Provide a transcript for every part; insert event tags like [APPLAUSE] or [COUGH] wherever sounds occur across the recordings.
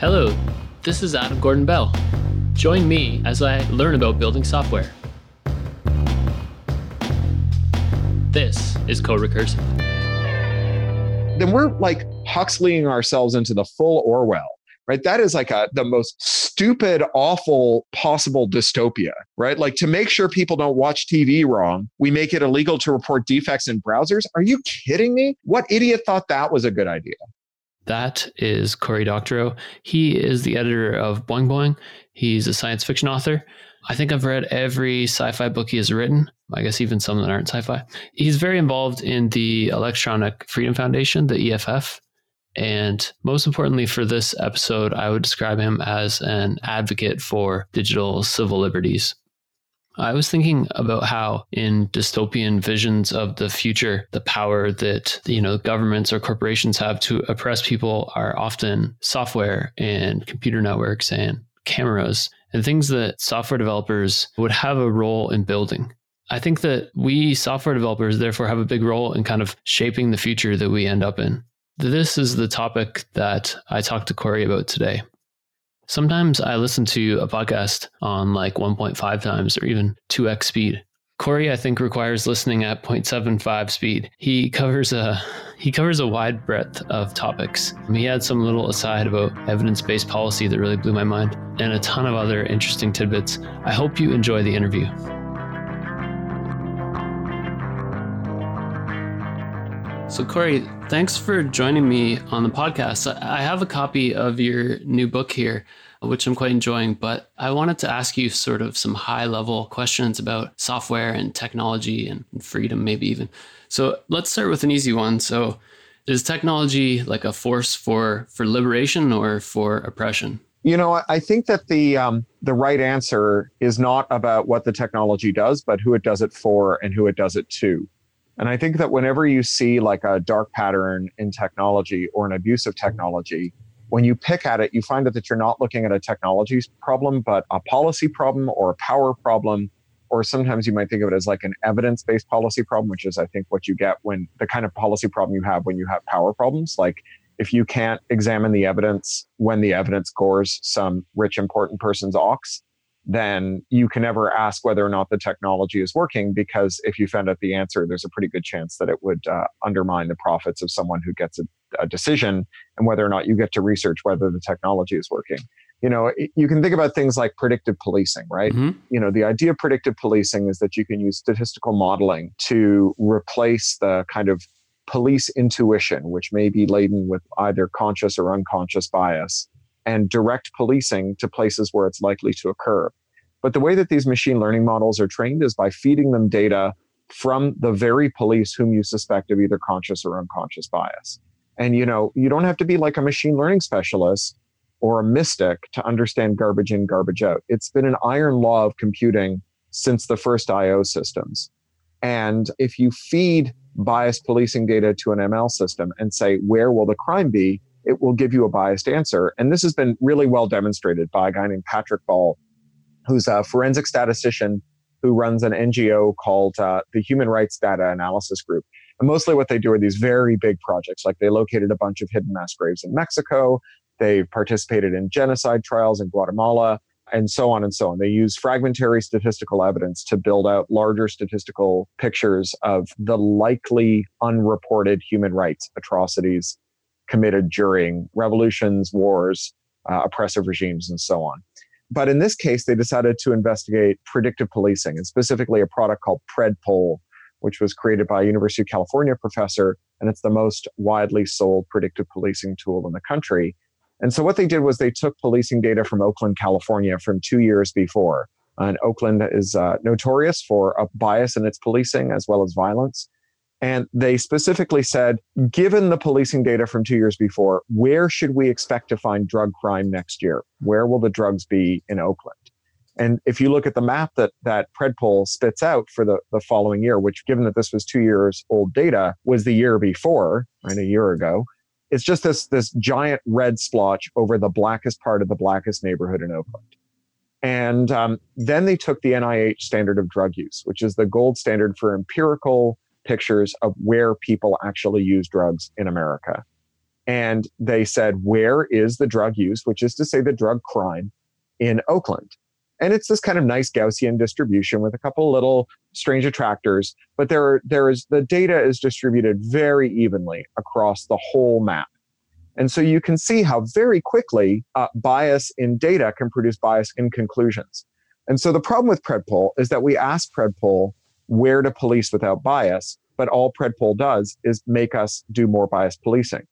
Hello, this is Adam Gordon Bell. Join me as I learn about building software. This is Co-Recursive. Then we're like Huxleying ourselves into the full Orwell, right? That is like a, the most stupid, awful possible dystopia, right? Like to make sure people don't watch TV wrong, we make it illegal to report defects in browsers. Are you kidding me? What idiot thought that was a good idea? That is Cory Doctorow. He is the editor of Boing Boing. He's a science fiction author. I think I've read every sci fi book he has written. I guess even some that aren't sci fi. He's very involved in the Electronic Freedom Foundation, the EFF. And most importantly, for this episode, I would describe him as an advocate for digital civil liberties. I was thinking about how in dystopian visions of the future, the power that, you know, governments or corporations have to oppress people are often software and computer networks and cameras and things that software developers would have a role in building. I think that we software developers therefore have a big role in kind of shaping the future that we end up in. This is the topic that I talked to Cory about today. Sometimes I listen to a podcast on like 1.5 times or even 2x speed. Cory, I think, requires listening at 0.75 speed. He covers a he covers a wide breadth of topics. He had some little aside about evidence-based policy that really blew my mind, and a ton of other interesting tidbits. I hope you enjoy the interview. So, Cory, thanks for joining me on the podcast. I have a copy of your new book here, which I'm quite enjoying, but I wanted to ask you sort of some high level questions about software and technology and freedom, maybe even. So, let's start with an easy one. So, is technology like a force for, for liberation or for oppression? You know, I think that the um, the right answer is not about what the technology does, but who it does it for and who it does it to. And I think that whenever you see like a dark pattern in technology or an abuse of technology, when you pick at it, you find that, you're not looking at a technology problem, but a policy problem or a power problem. Or sometimes you might think of it as like an evidence based policy problem, which is, I think, what you get when the kind of policy problem you have when you have power problems. Like if you can't examine the evidence when the evidence gores some rich, important person's ox, then you can never ask whether or not the technology is working because if you found out the answer, there's a pretty good chance that it would uh, undermine the profits of someone who gets a, a, decision and whether or not you get to research whether the technology is working. You know, you can think about things like predictive policing, right? Mm-hmm. You know, the idea of predictive policing is that you can use statistical modeling to replace the kind of police intuition, which may be laden with either conscious or unconscious bias and direct policing to places where it's likely to occur. But the way that these machine learning models are trained is by feeding them data from the very police whom you suspect of either conscious or unconscious bias. And you know, you don't have to be like a machine learning specialist or a mystic to understand garbage in, garbage out. It's been an iron law of computing since the first IO systems. And if you feed bias policing data to an ML system and say, where will the crime be? It will give you a biased answer. And this has been really well demonstrated by a guy named Patrick Ball, who's a forensic statistician who runs an NGO called uh, the Human Rights Data Analysis Group. And mostly what they do are these very big projects, like they located a bunch of hidden mass graves in Mexico. They've participated in genocide trials in Guatemala and so on and so on. They use fragmentary statistical evidence to build out larger statistical pictures of the likely unreported human rights atrocities committed during revolutions, wars, uh, oppressive regimes, and so on. But in this case, they decided to investigate predictive policing and specifically a product called PredPol, which was created by a University of California professor, and it's the most widely sold predictive policing tool in the country. And so what they did was they took policing data from Oakland, California from two years before. And Oakland is uh, notorious for a bias in its policing as well as violence. And they specifically said, given the policing data from two years before, where should we expect to find drug crime next year? Where will the drugs be in Oakland? And if you look at the map that that PredPol spits out for the, the following year, which given that this was two years old data, was the year before, right, a year ago, it's just this this giant red splotch over the blackest part of the blackest neighborhood in Oakland. And um, then they took the NIH standard of drug use, which is the gold standard for empirical pictures of where people actually use drugs in America. and they said, Where is the drug use, which is to say the drug crime in Oakland? And it's this kind of nice Gaussian distribution with a couple little strange attractors, but there, there is the data is distributed very evenly across the whole map. And so you can see how very quickly uh, bias in data can produce bias in conclusions. And so the problem with PredPol is that we ask PredPol where to police without bias, but all PredPol does is make us do more bias policing.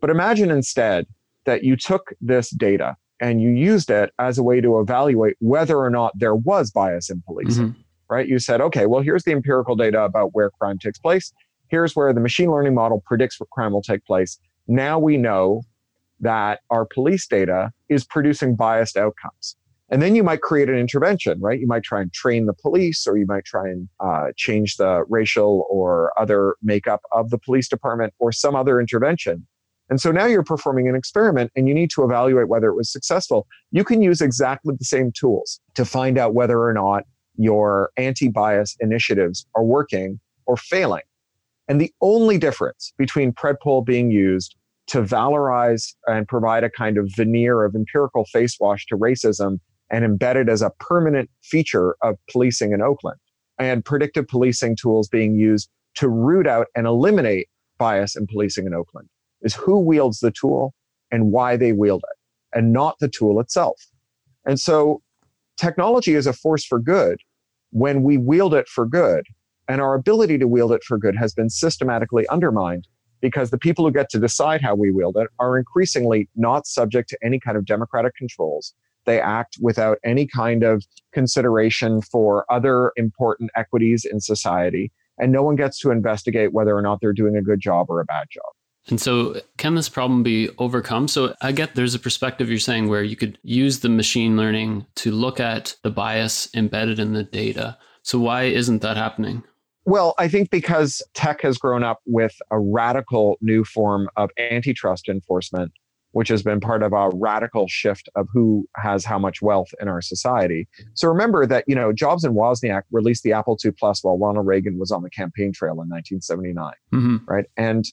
But imagine instead that you took this data and you used it as a way to evaluate whether or not there was bias in policing, mm-hmm. right? You said, okay, well, here's the empirical data about where crime takes place. Here's where the machine learning model predicts what crime will take place. Now we know that our police data is producing biased outcomes. And then you might create an intervention, right? You might try and train the police, or you might try and uh, change the racial or other makeup of the police department, or some other intervention. And so now you're performing an experiment and you need to evaluate whether it was successful. You can use exactly the same tools to find out whether or not your anti bias initiatives are working or failing. And the only difference between PredPol being used to valorize and provide a kind of veneer of empirical face wash to racism and embedded as a permanent feature of policing in Oakland, and predictive policing tools being used to root out and eliminate bias in policing in Oakland is who wields the tool and why they wield it, and not the tool itself. And so technology is a force for good when we wield it for good. And our ability to wield it for good has been systematically undermined because the people who get to decide how we wield it are increasingly not subject to any kind of democratic controls they act without any kind of consideration for other important equities in society. And no one gets to investigate whether or not they're doing a good job or a bad job. And so, can this problem be overcome? So, I get there's a perspective you're saying where you could use the machine learning to look at the bias embedded in the data. So, why isn't that happening? Well, I think because tech has grown up with a radical new form of antitrust enforcement which has been part of a radical shift of who has how much wealth in our society. So remember that, you know, Jobs and Wozniak released the Apple II Plus while Ronald Reagan was on the campaign trail in 1979, mm-hmm. right? And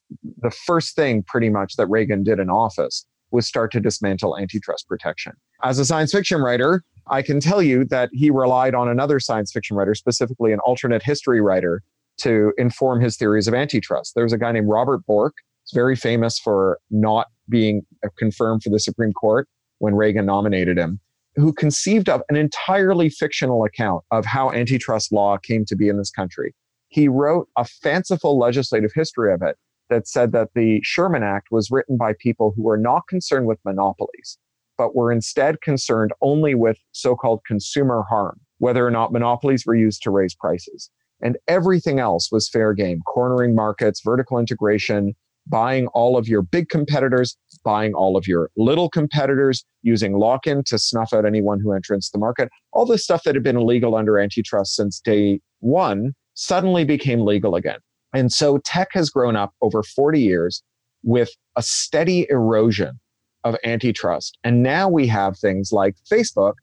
the first thing pretty much that Reagan did in office was start to dismantle antitrust protection. As a science fiction writer, I can tell you that he relied on another science fiction writer, specifically an alternate history writer, to inform his theories of antitrust. There was a guy named Robert Bork. He's very famous for not being confirmed for the Supreme Court when Reagan nominated him, who conceived of an entirely fictional account of how antitrust law came to be in this country. He wrote a fanciful legislative history of it that said that the Sherman Act was written by people who were not concerned with monopolies, but were instead concerned only with so called consumer harm, whether or not monopolies were used to raise prices. And everything else was fair game cornering markets, vertical integration, buying all of your big competitors, buying all of your little competitors, using lock in to snuff out anyone who enters the market. All this stuff that had been illegal under antitrust since day one suddenly became legal again. And so tech has grown up over 40 years with a steady erosion of antitrust. And now we have things like Facebook,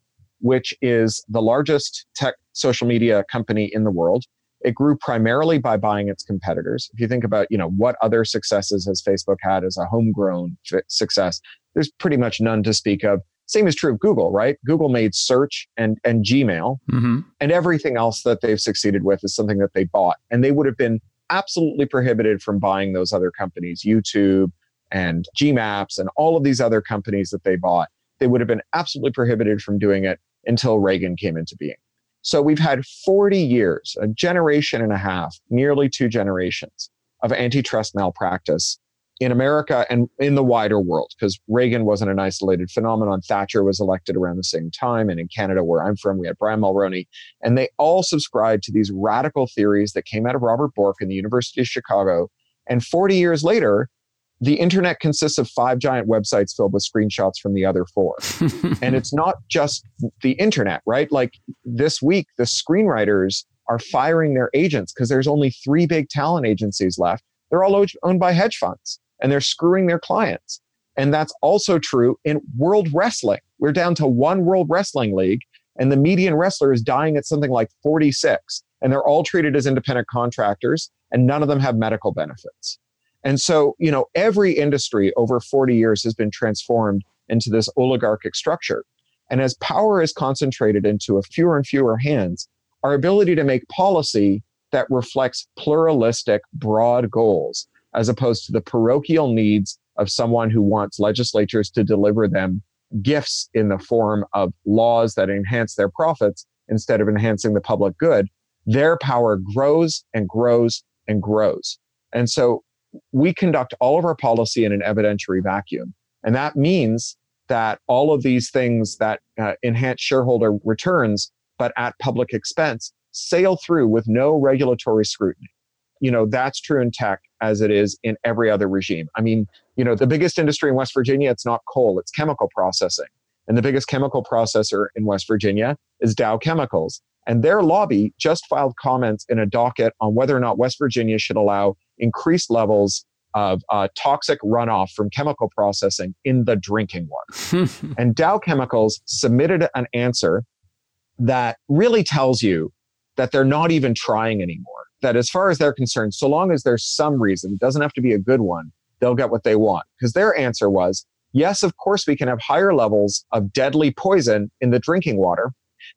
which is the largest tech social media company in the world. It grew primarily by buying its competitors. If you think about, you know, what other successes has Facebook had as a homegrown success, there's pretty much none to speak of. Same is true of Google, right? Google made search and, and Gmail, mm-hmm. and everything else that they've succeeded with is something that they bought. And they would have been absolutely prohibited from buying those other companies, YouTube and Gmaps and all of these other companies that they bought. They would have been absolutely prohibited from doing it until Reagan came into being. So we've had 40 years, a generation and a half, nearly two generations of antitrust malpractice in America and in the wider world, because Reagan wasn't an isolated phenomenon. Thatcher was elected around the same time. And in Canada, where I'm from, we had Brian Mulroney. And they all subscribed to these radical theories that came out of Robert Bork in the University of Chicago. And 40 years later, the internet consists of five giant websites filled with screenshots from the other four. [LAUGHS] and it's not just the internet, right? Like this week, the screenwriters are firing their agents because there's only three big talent agencies left. They're all owned by hedge funds and they're screwing their clients. And that's also true in world wrestling. We're down to one world wrestling league, and the median wrestler is dying at something like 46. And they're all treated as independent contractors, and none of them have medical benefits. And so, you know, every industry over 40 years has been transformed into this oligarchic structure. And as power is concentrated into a fewer and fewer hands, our ability to make policy that reflects pluralistic, broad goals, as opposed to the parochial needs of someone who wants legislatures to deliver them gifts in the form of laws that enhance their profits instead of enhancing the public good, their power grows and grows and grows. And so we conduct all of our policy in an evidentiary vacuum. And that means that all of these things that uh, enhance shareholder returns, but at public expense, sail through with no regulatory scrutiny. You know, that's true in tech as it is in every other regime. I mean, you know, the biggest industry in West Virginia, it's not coal, it's chemical processing. And the biggest chemical processor in West Virginia is Dow Chemicals. And their lobby just filed comments in a docket on whether or not West Virginia should allow increased levels of uh, toxic runoff from chemical processing in the drinking water. [LAUGHS] and Dow Chemicals submitted an answer that really tells you that they're not even trying anymore. That as far as they're concerned, so long as there's some reason, it doesn't have to be a good one, they'll get what they want. Because their answer was yes, of course, we can have higher levels of deadly poison in the drinking water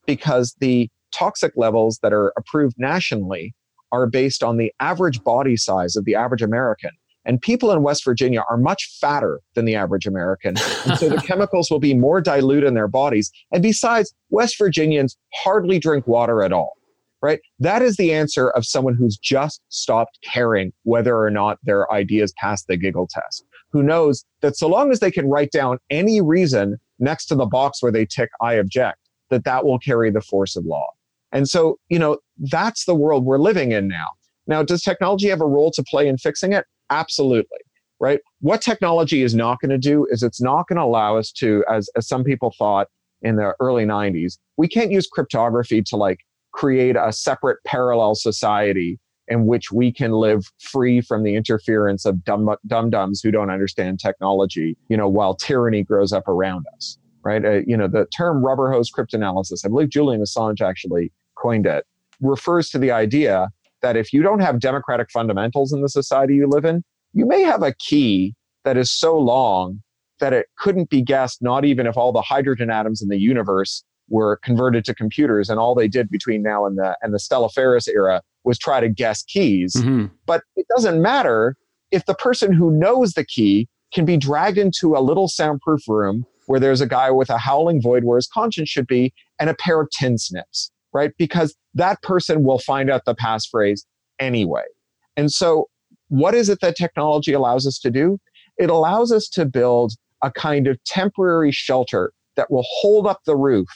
because the toxic levels that are approved nationally are based on the average body size of the average American. And people in West Virginia are much fatter than the average American. And so the [LAUGHS] chemicals will be more dilute in their bodies. And besides, West Virginians hardly drink water at all, right? That is the answer of someone who's just stopped caring whether or not their ideas pass the giggle test, who knows that so long as they can write down any reason next to the box where they tick, I object, that that will carry the force of law. And so, you know, that's the world we're living in now. Now, does technology have a role to play in fixing it? Absolutely. Right. What technology is not going to do is it's not going to allow us to, as, as some people thought in the early 90s, we can't use cryptography to like create a separate parallel society in which we can live free from the interference of dum dums who don't understand technology, you know, while tyranny grows up around us, right? Uh, you know, the term rubber hose cryptanalysis, I believe Julian Assange actually coined it, refers to the idea that if you don't have democratic fundamentals in the society you live in, you may have a key that is so long that it couldn't be guessed, not even if all the hydrogen atoms in the universe were converted to computers and all they did between now and the and the Stelliferous era was try to guess keys. Mm-hmm. But it doesn't matter if the person who knows the key can be dragged into a little soundproof room where there's a guy with a howling void where his conscience should be and a pair of tin snips right? Because that person will find out the passphrase anyway. And so, what is it that technology allows us to do? It allows us to build a kind of temporary shelter that will hold up the roof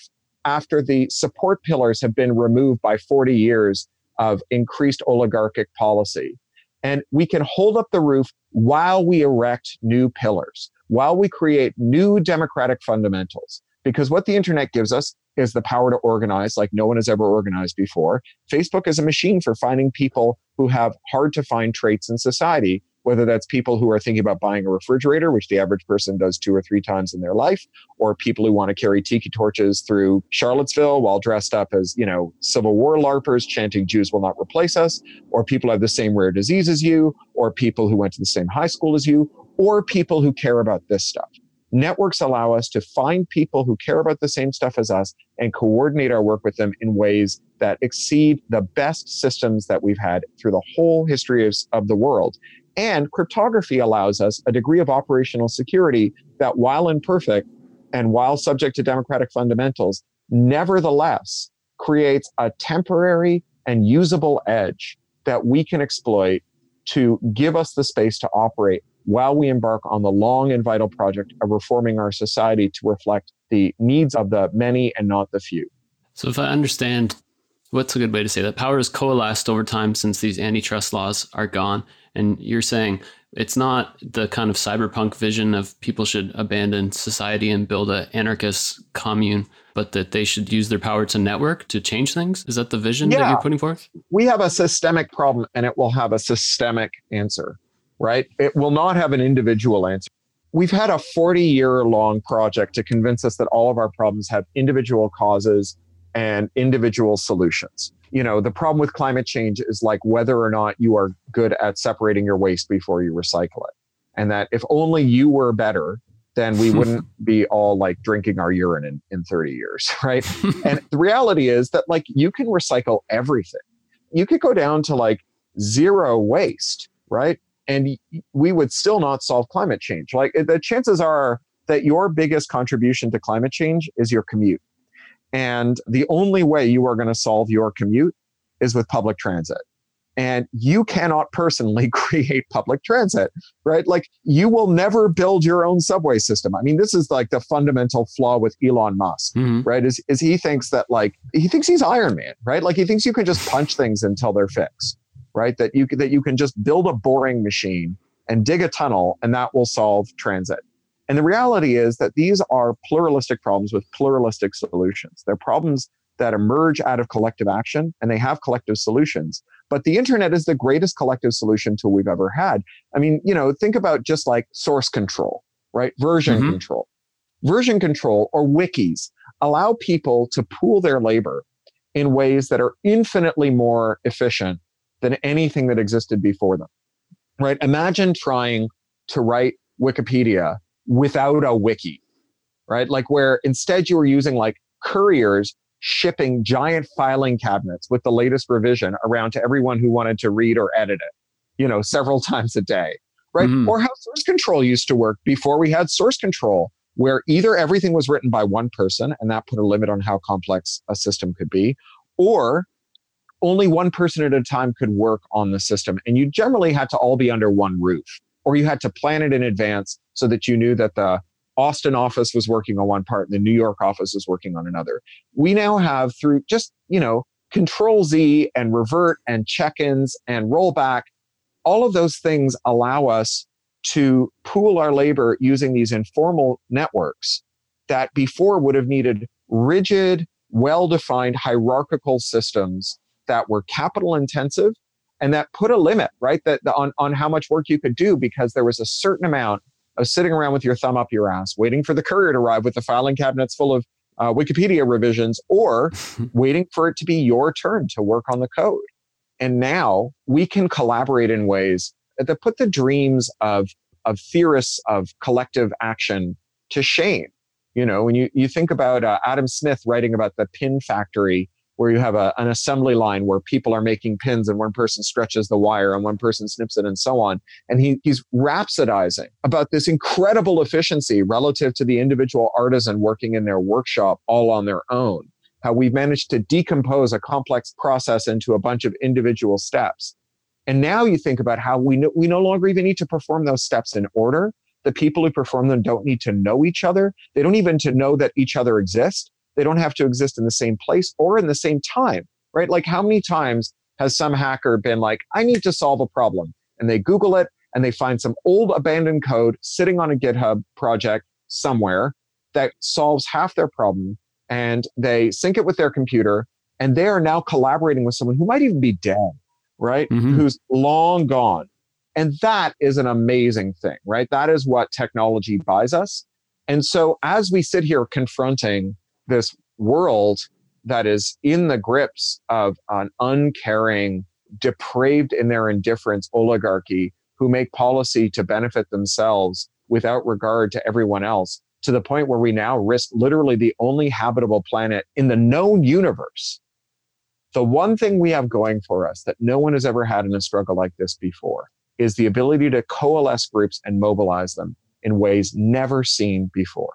after the support pillars have been removed by 40 years of increased oligarchic policy. And we can hold up the roof while we erect new pillars, while we create new democratic fundamentals. Because what the internet gives us is the power to organize like no one has ever organized before. Facebook is a machine for finding people who have hard to find traits in society, whether that's people who are thinking about buying a refrigerator, which the average person does two or three times in their life, or people who want to carry tiki torches through Charlottesville while dressed up as, you know, Civil War LARPers chanting Jews will not replace us, or people who have the same rare disease as you, or people who went to the same high school as you, or people who care about this stuff. Networks allow us to find people who care about the same stuff as us and coordinate our work with them in ways that exceed the best systems that we've had through the whole history of, of the world. And cryptography allows us a degree of operational security that, while imperfect and while subject to democratic fundamentals, nevertheless creates a temporary and usable edge that we can exploit to give us the space to operate while we embark on the long and vital project of reforming our society to reflect the needs of the many and not the few. So, if I understand, what's a good way to say that? Power has coalesced over time since these antitrust laws are gone. And you're saying it's not the kind of cyberpunk vision of people should abandon society and build an anarchist commune, but that they should use their power to network to change things? Is that the vision yeah. that you're putting forth? We have a systemic problem and it will have a systemic answer right? It will not have an individual answer. We've had a 40 year long project to convince us that all of our problems have individual causes and individual solutions. you know, the problem with climate change is like whether or not you are good at separating your waste before you recycle it. And that if only you were better, then we [LAUGHS] wouldn't be all like drinking our urine in, in 30 years, [LAUGHS] right? and the reality is that like you can recycle everything. You could go down to like zero waste, right? And we would still not solve climate change. Like the chances are that your biggest contribution to climate change is your commute. And the only way you are going to solve your commute is with public transit. And you cannot personally [LAUGHS] create public transit, right? Like you will never build your own subway system. I mean, this is like the fundamental flaw with Elon Musk, mm-hmm. right? Is, is he thinks that like, he thinks he's Iron Man, right? Like he thinks you can just punch things until they're fixed, right? That you, that you can just build a boring machine and dig a tunnel and that will solve transit. And the reality is that these are pluralistic problems with pluralistic solutions. They're problems that emerge out of collective action and they have collective solutions. But the internet is the greatest collective solution tool we've ever had. I mean, you know, think about just like source control, right? Version mm-hmm. control. Version control or wikis allow people to pool their labor in ways that are infinitely more efficient than anything that existed before them. Right? Imagine trying to write Wikipedia without a wiki, right? Like where instead you were using like couriers shipping giant filing cabinets with the latest revision around to everyone who wanted to read or edit it, you know, several [LAUGHS] times a day, right? Mm-hmm. Or how source control used to work before we had source control, where either everything was written by one person and that put a limit on how complex a system could be, or only one person at a time could work on the system. And you generally had to all be under one roof or you had to plan it in advance so that you knew that the Austin office was working on one part and the New York office was working on another. We now have through just, you know, control Z and revert and check-ins and rollback, all of those things allow us to pool our labor using these informal networks that before would have needed rigid, well-defined hierarchical systems that were capital intensive and that put a limit, right? That, on on how much work you could do because there was a certain amount of sitting around with your thumb up your ass, waiting for the courier to arrive with the filing cabinets full of uh, Wikipedia revisions, or [LAUGHS] waiting for it to be your turn to work on the code. And now we can collaborate in ways that put the dreams of of theorists of collective action to shame. You know, when you, you think about uh, Adam Smith writing about the pin factory where you have a, an assembly line where people are making pins and one person stretches the wire and one person snips it and so on. And he, he's rhapsodizing about this incredible efficiency relative to the individual artisan working in their workshop all on their own. How we've managed to decompose a complex process into a bunch of individual steps. And now you think about how we no, we no longer even need to perform those steps in order. The people who perform them don't need to know each other. They don't even to know that each other exist they don't have to exist in the same place or in the same time, right? Like, how many times has some hacker been like, I need to solve a problem? And they Google it and they find some old abandoned code sitting on a GitHub project somewhere that solves half their problem. And they sync it with their computer and they are now collaborating with someone who might even be dead, right? Mm-hmm. Who's long gone. And that is an amazing thing, right? That is what technology buys us. And so as we sit here confronting this world that is in the grips of an uncaring, depraved in their indifference oligarchy who make policy to benefit themselves without regard to everyone else to the point where we now risk literally the only habitable planet in the known universe. The one thing we have going for us that no one has ever had in a struggle like this before is the ability to coalesce groups and mobilize them in ways never seen before.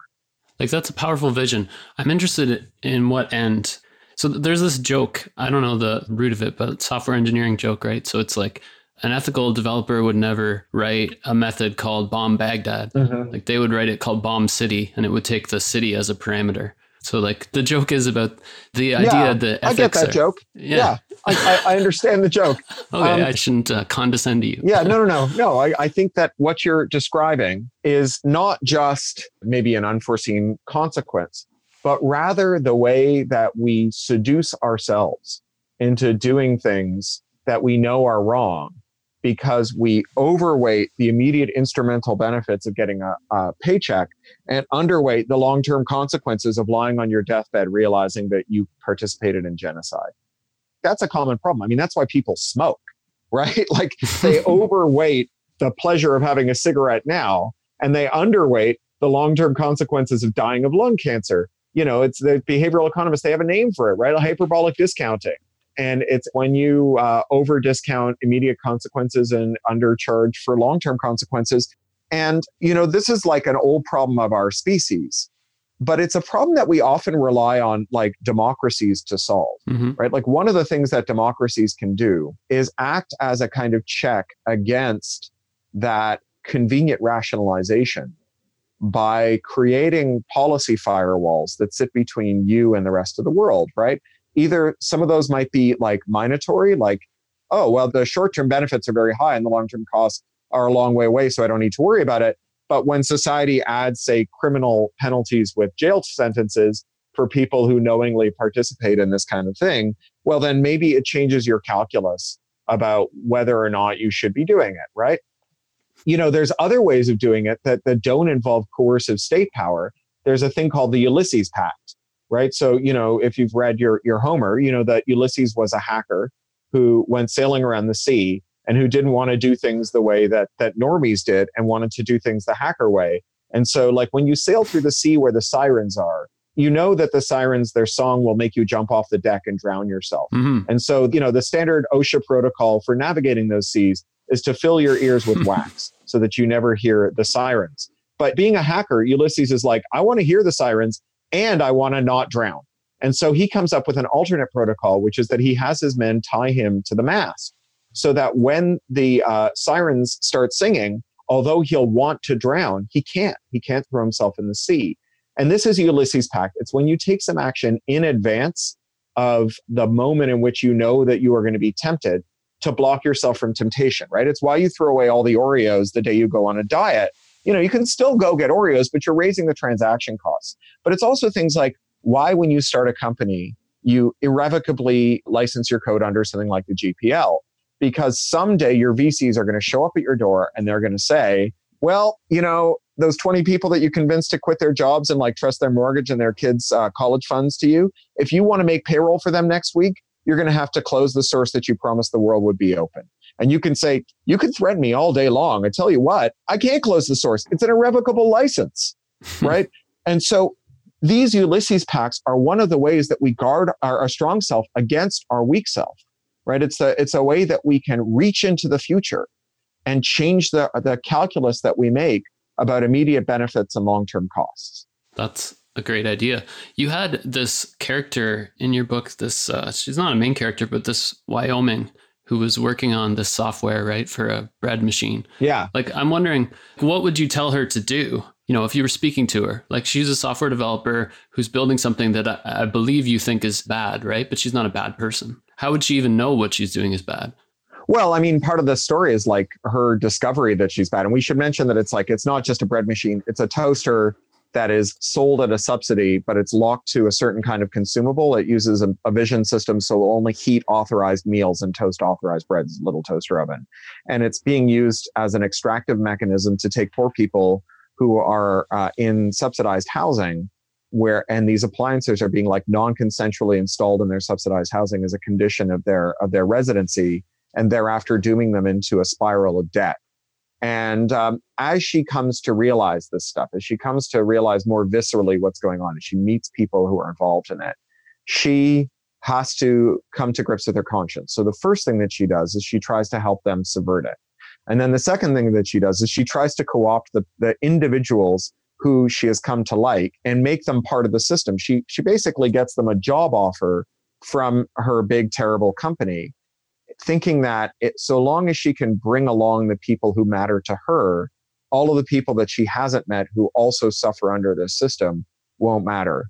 Like that's a powerful vision. I'm interested in what end. So there's this joke. I don't know the root of it, but software engineering joke, right? So it's like an ethical developer would never write a method called bomb Baghdad. Mm-hmm. Like they would write it called bomb city, and it would take the city as a parameter. So like the joke is about the idea yeah, that I get that are, joke. Yeah, yeah I, I, understand the joke. [LAUGHS] okay, um, I shouldn't uh, condescend to you. yeah, no, no, no, [LAUGHS] no. I, I think that what you're describing is not just maybe an unforeseen consequence, but rather the way that we seduce ourselves into doing things that we know are wrong because we overweight the immediate instrumental benefits of getting a, a paycheck and underweight the long-term consequences of lying on your deathbed realizing that you participated in genocide that's a common problem. I mean, that's why people smoke, [LAUGHS] right? like they [LAUGHS] overweight the pleasure of having a cigarette now and they underweight the long-term consequences of dying of lung cancer. You know, it's the behavioral economists, they have a name for it, right? A hyperbolic discounting. And it's when you uh, over discount immediate consequences and undercharge for long term consequences. And, you know, this is like an old problem of our species, but it's a problem that we often rely on like democracies to solve, mm-hmm. right? Like one of the things that democracies can do is act as a kind of check against that convenient rationalization by creating policy firewalls that sit between you and the rest of the world, right? Either some of those might be like minatory, like, oh, well, the short term benefits are very high and the long term costs are a long way away, so I don't need to worry about it. But when society adds, say, criminal penalties with jail sentences for people who knowingly participate in this kind of thing, well, then maybe it changes your calculus about whether or not you should be doing it, right? You know, there's other ways of doing it that, that don't involve coercive state power. There's a thing called the Ulysses Pact, right? So, you know, if you've read your, your Homer, you know that Ulysses was a hacker who went sailing around the sea and who didn't want to do things the way that that normies did and wanted to do things the hacker way. And so like when you sail through the sea where the sirens are, you know that the sirens their song will make you jump off the deck and drown yourself. Mm-hmm. And so, you know, the standard OSHA protocol for navigating those seas is to fill your ears with [LAUGHS] wax so that you never hear the sirens. But being a hacker, Ulysses is like, I want to hear the sirens and I want to not drown. And so he comes up with an alternate protocol, which is that he has his men tie him to the mast so that when the uh, sirens start singing, although he'll want to drown, he can't. He can't throw himself in the sea. And this is Ulysses Pact. It's when you take some action in advance of the moment in which you know that you are going to be tempted to block yourself from temptation, right? It's why you throw away all the Oreos the day you go on a diet. You know, you can still go get Oreos, but you're raising the transaction costs. But it's also things like why, when you start a company, you irrevocably license your code under something like the GPL because someday your VCs are going to show up at your door and they're going to say, well, you know, those 20 people that you convinced to quit their jobs and like trust their mortgage and their kids' uh, college funds to you, if you want to make payroll for them next week, you're going to have to close the source that you promised the world would be open. And you can say, you can threaten me all day long. I tell you what, I can't close the source. It's an irrevocable license, [LAUGHS] right? and so these Ulysses pacts are one of the ways that we guard our, our strong self against our weak self right? It's a, it's a way that we can reach into the future and change the, the calculus that we make about immediate benefits and long term costs. That's a great idea. You had this character in your book, this, uh, she's not a main character, but this Wyoming who was working on this software, right, for a bread machine. Yeah. Like, I'm wondering, what would you tell her to do? You know, if you were speaking to her, like she's a software developer who's building something that I, I believe you think is bad, right? But she's not a bad person how would she even know what she's doing is bad? Well, I mean, part of the story is like her discovery that she's bad. And we should mention that it's like, it's not just a bread machine, it's a toaster that is sold at a subsidy, but it's locked to a certain kind of consumable. It uses a, a vision system, so only heat authorized meals and toast authorized breads, little toaster oven. And it's being used as an extractive mechanism to take poor people who are uh, in subsidized housing where and these appliances are being like non-consensually installed in their subsidized housing as a condition of their of their residency and thereafter dooming them into a spiral of debt and um, as she comes to realize this stuff as she comes to realize more viscerally what's going on as she meets people who are involved in it she has to come to grips with her conscience so the first thing that she does is she tries to help them subvert it and then the second thing that she does is she tries to co-opt the, the individuals who she has come to like and make them part of the system. She she basically gets them a job offer from her big terrible company, thinking that it, so long as she can bring along the people who matter to her, all of the people that she hasn't met who also suffer under this system won't matter.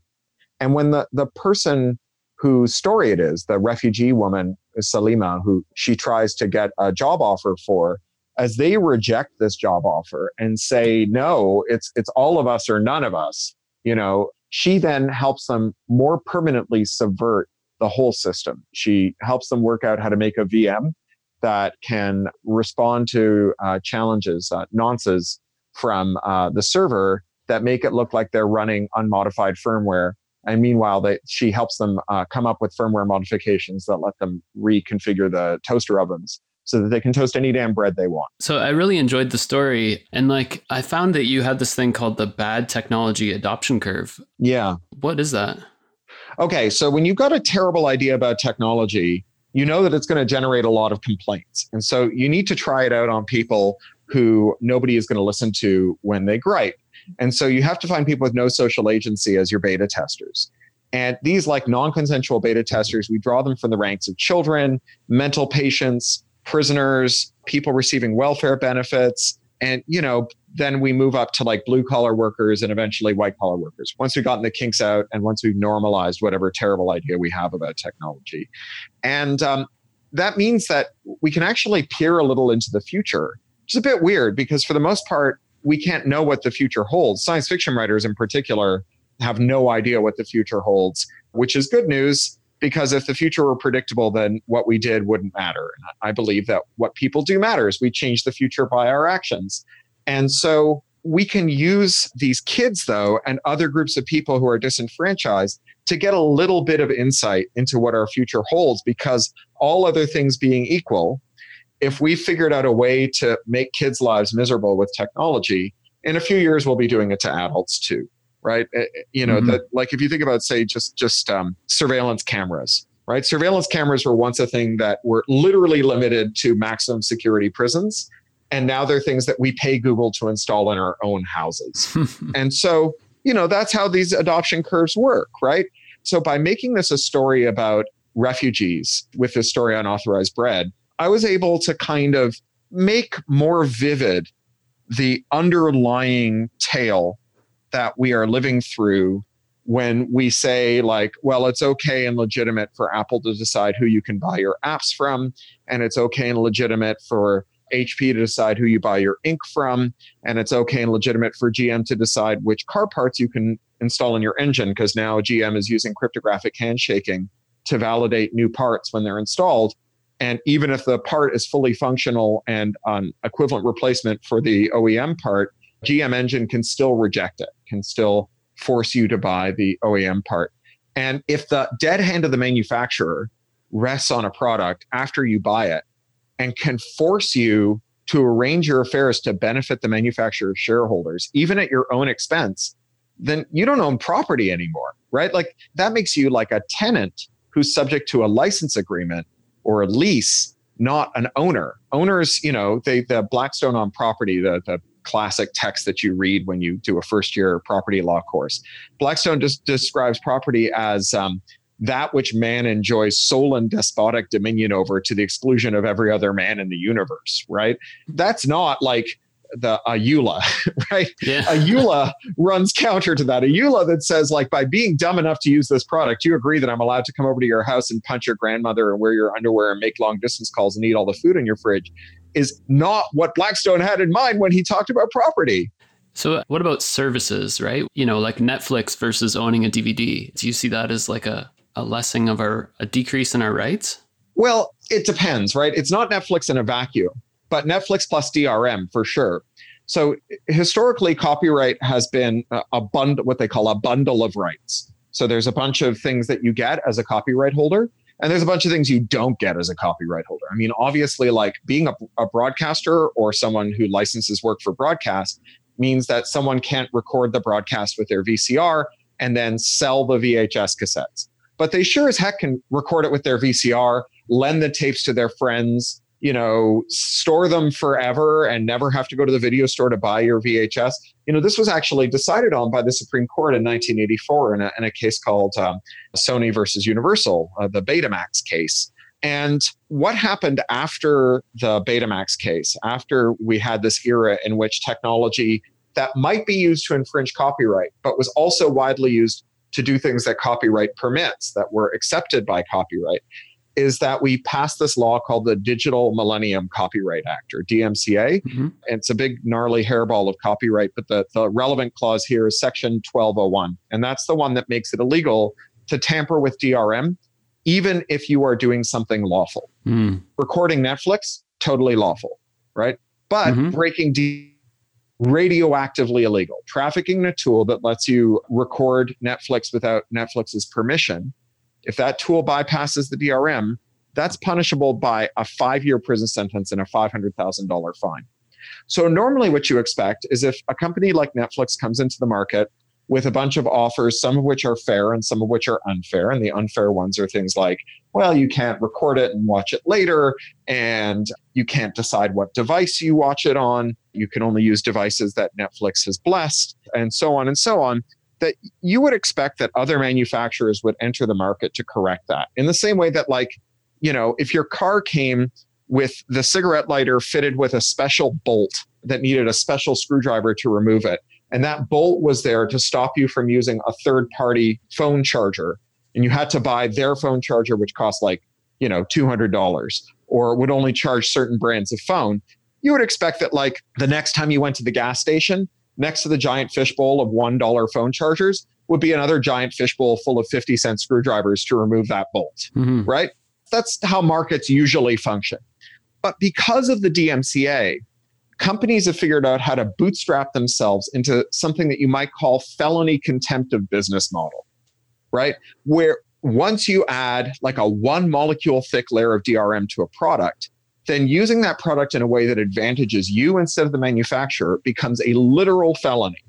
And when the the person whose story it is, the refugee woman Salima, who she tries to get a job offer for, as they reject this job offer and say no it's it's all of us or none of us you know she then helps them more permanently subvert the whole system she helps them work out how to make a vm that can respond to uh, challenges uh, nonces from uh, the server that make it look like they're running unmodified firmware And meanwhile, they, she helps them uh, come up with firmware modifications that let them reconfigure the toaster ovens so that they can toast any damn bread they want. So I really enjoyed the story. And like, I found that you had this thing called the bad technology adoption curve. Yeah. What is that? Okay. So when you've got a terrible idea about technology, you know that it's going to generate a lot of complaints. And so you need to try it out on people who nobody is going to listen to when they gripe. And so you have to find people with no social agency as your beta testers. And these, like non consensual beta testers, we draw them from the ranks of children, mental patients, prisoners, people receiving welfare benefits. And, you know, then we move up to like blue collar workers and eventually white collar workers. Once we've gotten the kinks out and once we've normalized whatever terrible idea we have about technology. And um, that means that we can actually peer a little into the future, which is a bit weird because for the most part, we can't know what the future holds. Science fiction writers, in particular, have no idea what the future holds, which is good news because if the future were predictable, then what we did wouldn't matter. And I believe that what people do matters. We change the future by our actions. And so we can use these kids, though, and other groups of people who are disenfranchised to get a little bit of insight into what our future holds because all other things being equal, if we figured out a way to make kids' lives miserable with technology, in a few years we'll be doing it to adults too, right? Eh, eh, you know, mm-hmm. that like if you think about say just just um, surveillance cameras, right? Surveillance cameras were once a thing that were literally limited to maximum security prisons, and now they're things that we pay Google to install in our own houses. [LAUGHS] and so, you know, that's how these adoption curves work, right? So by making this a story about refugees with this story Unauthorized Bread, I was able to kind of make more vivid the underlying tale that we are living through when we say like well it's okay and legitimate for apple to decide who you can buy your apps from and it's okay and legitimate for hp to decide who you buy your ink from and it's okay and legitimate for gm to decide which car parts you can install in your engine because now gm is using cryptographic handshaking to validate new parts when they're installed and even if the part is fully functional and an equivalent replacement for the OEM part, GM Engine can still reject it, can still force you to buy the OEM part. And if the dead hand of the manufacturer rests on a product after you buy it and can force you to arrange your affairs to benefit the manufacturer's shareholders, even at your own expense, then you don't own property anymore, right? Like that makes you like a tenant who's subject to a license agreement or a lease, not an owner. Owners, you know, they the Blackstone on property, the, the classic text that you read when you do a first year property law course. Blackstone just describes property as um, that which man enjoys sole and despotic dominion over to the exclusion of every other man in the universe, right? That's not like the EULA, [LAUGHS] right? Yeah. EULA runs counter to that. EULA that says, like, by being dumb enough to use this product, you agree that I'm allowed to come over to your house and punch your grandmother and wear your underwear and make long distance calls and eat all the food in your fridge, is not what Blackstone had in mind when he talked about property. So, what about services, right? You know, like Netflix versus owning a DVD. Do you see that as like a, a lessing of our, a decrease in our rights? Well, it depends, right? It's not Netflix in a vacuum but Netflix plus DRM for sure. So historically, copyright has been a, bundle, what they call a bundle of rights. So there's a bunch of things that you get as a copyright holder, and there's a bunch of things you don't get as a copyright holder. I mean, obviously, like being a, a broadcaster or someone who licenses work for broadcast means that someone can't record the broadcast with their VCR and then sell the VHS cassettes. But they sure as heck can record it with their VCR, lend the tapes to their friends, you know, store them forever and never have to go to the video store to buy your VHS. You know, this was actually decided on by the Supreme Court in 1984 in a, in a case called um, Sony versus Universal, uh, the Betamax case. And what happened after the Betamax case, after we had this era in which technology that might be used to infringe copyright, but was also widely used to do things that copyright permits that were accepted by copyright is that we passed this law called the Digital Millennium Copyright Act or DMCA. Mm-hmm. And it's a big, gnarly hairball of copyright, but the, the relevant clause here is Section 1201. And that's the one that makes it illegal to tamper with DRM, even if you are doing something lawful. Mm. Recording Netflix, totally lawful, right? But mm-hmm. breaking D- radioactively illegal. Trafficking a tool that lets you record Netflix without Netflix's permission, if that tool bypasses the DRM, that's punishable by a five year prison sentence and a $500,000 fine. So, normally, what you expect is if a company like Netflix comes into the market with a bunch of offers, some of which are fair and some of which are unfair. And the unfair ones are things like, well, you can't record it and watch it later, and you can't decide what device you watch it on. You can only use devices that Netflix has blessed, and so on and so on. That you would expect that other manufacturers would enter the market to correct that. In the same way that, like, you know, if your car came with the cigarette lighter fitted with a special bolt that needed a special screwdriver to remove it, and that bolt was there to stop you from using a third party phone charger. And you had to buy their phone charger, which cost like, you know, $200 or would only charge certain brands of phone. You would expect that, like, the next time you went to the gas station, next to the giant fishbowl of $1 phone chargers would be another giant fishbowl full of 50 cent screwdrivers to remove that bolt, mm-hmm. right? That's how markets usually function. But because of the DMCA, companies have figured out how to bootstrap themselves into something that you might call felony contempt of business model, right? Where once you add like a one molecule thick layer of DRM to a product, then using that product in a way that advantages you instead of the manufacturer becomes a literal felony.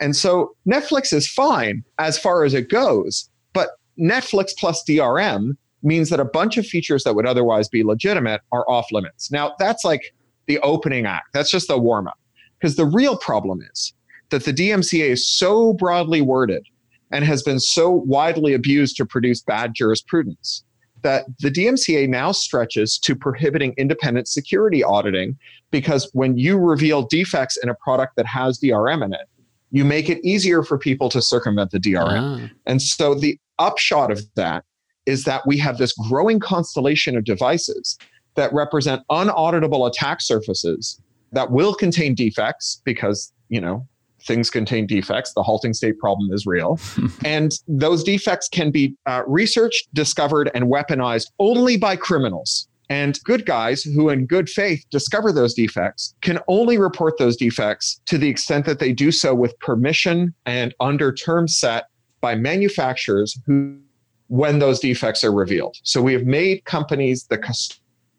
And so Netflix is fine as far as it goes, but Netflix plus DRM means that a bunch of features that would otherwise be legitimate are off limits. Now, that's like the opening act. That's just the warm up. Because the real problem is that the DMCA is so broadly worded and has been so widely abused to produce bad jurisprudence that the DMCA now stretches to prohibiting independent security auditing because when you reveal defects in a product that has DRM in it, you make it easier for people to circumvent the DRM. Ah. And so the upshot of that is that we have this growing constellation of devices that represent unauditable attack surfaces that will contain defects because, you know, things contain defects. The halting state problem is real. [LAUGHS] and those defects can be uh, researched, discovered, and weaponized only by criminals. And good guys who, in good faith, discover those defects can only report those defects to the extent that they do so with permission and under terms set by manufacturers who, when those defects are revealed. So we have made companies the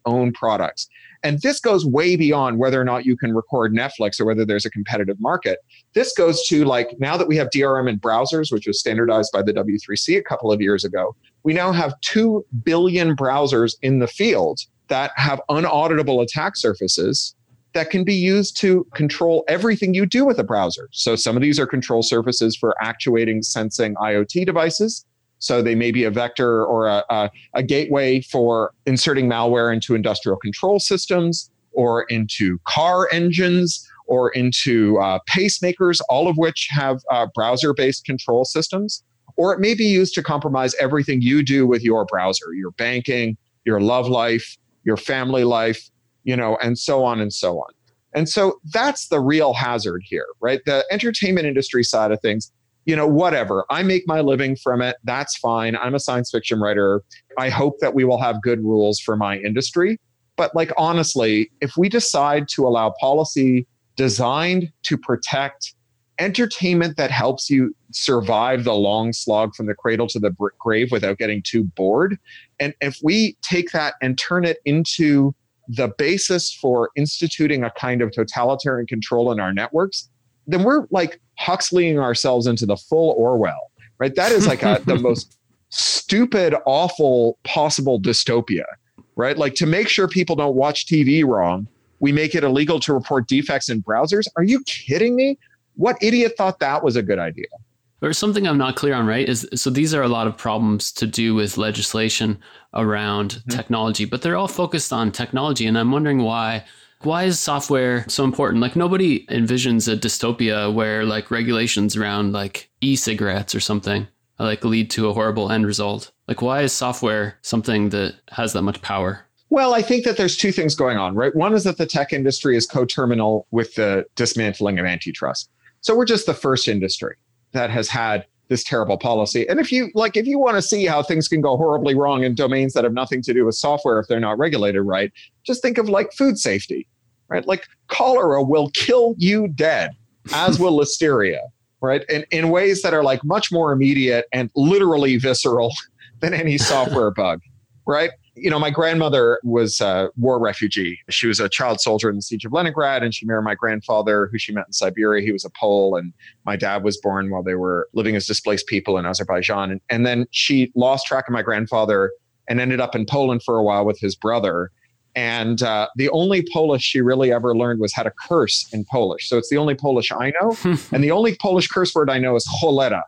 own products. And this goes way beyond whether or not you can record Netflix or whether there's a competitive market. This goes to like now that we have DRM in browsers, which was standardized by the W3C a couple of years ago, we now have 2 billion browsers in the field that have unauditable attack surfaces that can be used to control everything you do with a browser. So some of these are control surfaces for actuating sensing IoT devices. So they may be a vector or a, a, a gateway for inserting malware into industrial control systems or into car engines or into uh, pacemakers, all of which have uh, browser based control systems. Or it may be used to compromise everything you do with your browser, your banking, your love life, your family life, you know, and so on and so on. And so that's the real hazard here, right? The entertainment industry side of things you know, whatever. I make my living from it. That's fine. I'm a science fiction writer. I hope that we will have good rules for my industry. But, like, honestly, if we decide to allow policy designed to protect entertainment that helps you survive the long slog from the cradle to the grave without getting too bored, and if we take that and turn it into the basis for instituting a kind of totalitarian control in our networks, then we're like Huxleying ourselves into the full Orwell, right? That is like a, the [LAUGHS] most stupid, awful possible dystopia, right? Like to make sure people don't watch TV wrong, we make it illegal to report defects in browsers. Are you kidding me? What idiot thought that was a good idea? Or something I'm not clear on, right? Is so these are a lot of problems to do with legislation around mm-hmm. technology, but they're all focused on technology. And I'm wondering why why is software so important? Like nobody envisions a dystopia where like regulations around like e-cigarettes or something like lead to a horrible end result. Like why is software something that has that much power? Well, I think that there's two things going on, right? One is that the tech industry is coterminal with the dismantling of antitrust. So we're just the first industry that has had this terrible policy. And if you like, if you want to see how things can go horribly wrong in domains that have nothing to do with software if they're not regulated right, just think of like food safety right? Like cholera will kill you dead, as will [LAUGHS] listeria, right? And in ways that are like much more immediate and literally visceral [LAUGHS] than any software bug, right? You know, my grandmother was a war refugee. She was a child soldier in the siege of Leningrad, and she married my grandfather, who she met in Siberia. He was a Pole, and my dad was born while they were living as displaced people in Azerbaijan. And, and then she lost track of my grandfather and ended up in Poland for a while with his brother. And uh, the only Polish she really ever learned was how to curse in Polish. So it's the only Polish I know. [LAUGHS] and the only Polish curse word I know is cholera,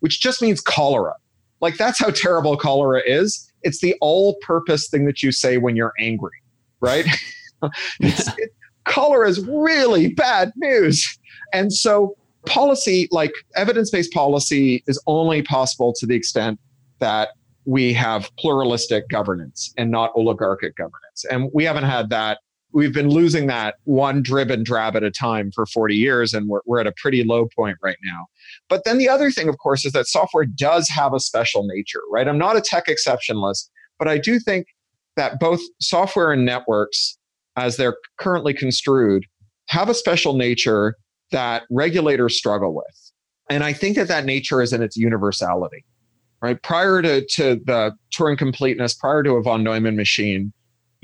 which just means cholera. Like that's how terrible cholera is. It's the all purpose thing that you say when you're angry, right? [LAUGHS] [LAUGHS] it, cholera is really bad news. And so policy, like evidence based policy, is only possible to the extent that we have pluralistic governance and not oligarchic governance. And we haven't had that. We've been losing that one drib and drab at a time for 40 years, and we're, we're at a pretty low point right now. But then the other thing, of course, is that software does have a special nature, right? I'm not a tech exceptionalist, but I do think that both software and networks, as they're currently construed, have a special nature that regulators struggle with. And I think that that nature is in its universality right? Prior to, to the Turing completeness, prior to a von Neumann machine,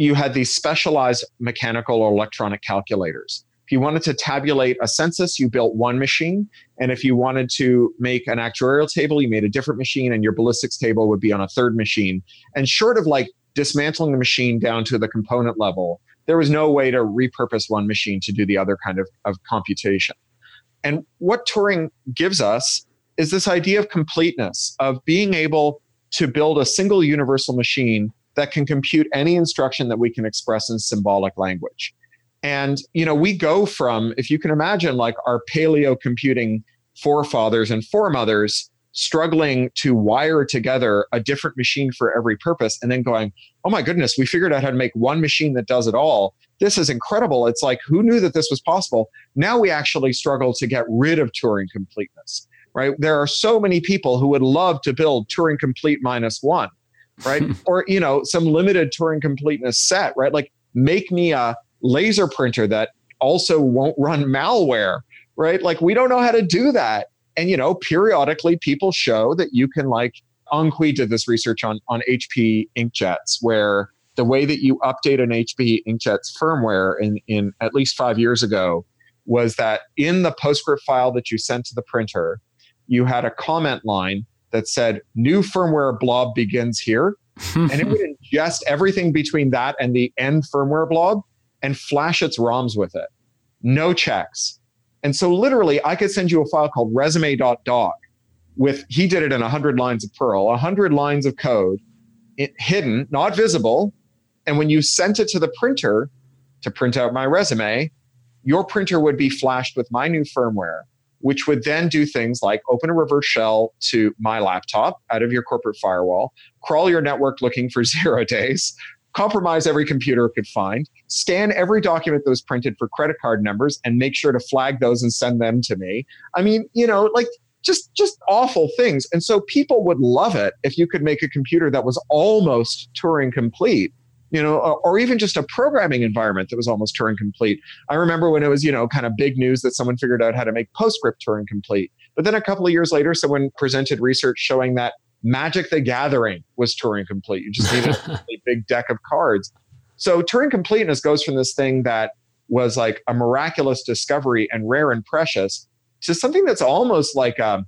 you had these specialized mechanical or electronic calculators. If you wanted to tabulate a census, you built one machine. And if you wanted to make an actuarial table, you made a different machine, and your ballistics table would be on a third machine. And short of like dismantling the machine down to the component level, there was no way to repurpose one machine to do the other kind of, of computation. And what Turing gives us is this idea of completeness, of being able to build a single universal machine that can compute any instruction that we can express in symbolic language. And, you know, we go from, if you can imagine, like our paleo computing forefathers and foremothers struggling to wire together a different machine for every purpose and then going, oh my goodness, we figured out how to make one machine that does it all. This is incredible. It's like, who knew that this was possible? Now we actually struggle to get rid of Turing completeness right? There are so many people who would love to build Turing complete minus one, right? [LAUGHS] or, you know, some limited Turing completeness set, right? Like make me a laser printer that also won't run malware, right? Like we don't know how to do that. And, you know, periodically people show that you can like, Ang Cui did this research on, on HP inkjets where the way that you update an HP inkjet's firmware in, in at least five years ago was that in the PostScript file that you sent to the printer, you had a comment line that said new firmware blob begins here. [LAUGHS] And it would ingest everything between that and the end firmware blob and flash its roms with it. No checks. And so literally i could send you a file called resume.doc with he did it in 100 lines of perl 100 lines of code it, hidden not visible. And when you sent it to the printer to print out my resume your printer would be flashed with my new firmware which would then do things like open a reverse shell to my laptop out of your corporate firewall, crawl your network looking for [LAUGHS] zero days, compromise every computer it could find, scan every document that was printed for credit card numbers, and make sure to flag those and send them to me. I mean, you know, like just just awful things. And so people would love it if you could make a computer that was almost Turing complete you know, or even just a programming environment that was almost Turing complete. I remember when it was, you know, kind of big news that someone figured out how to make PostScript Turing complete. But then a couple of years later, someone presented research showing that Magic the Gathering was Turing complete. You just needed [LAUGHS] a big deck of cards. So Turing completeness goes from this thing that was like a miraculous discovery and rare and precious to something that's almost like a,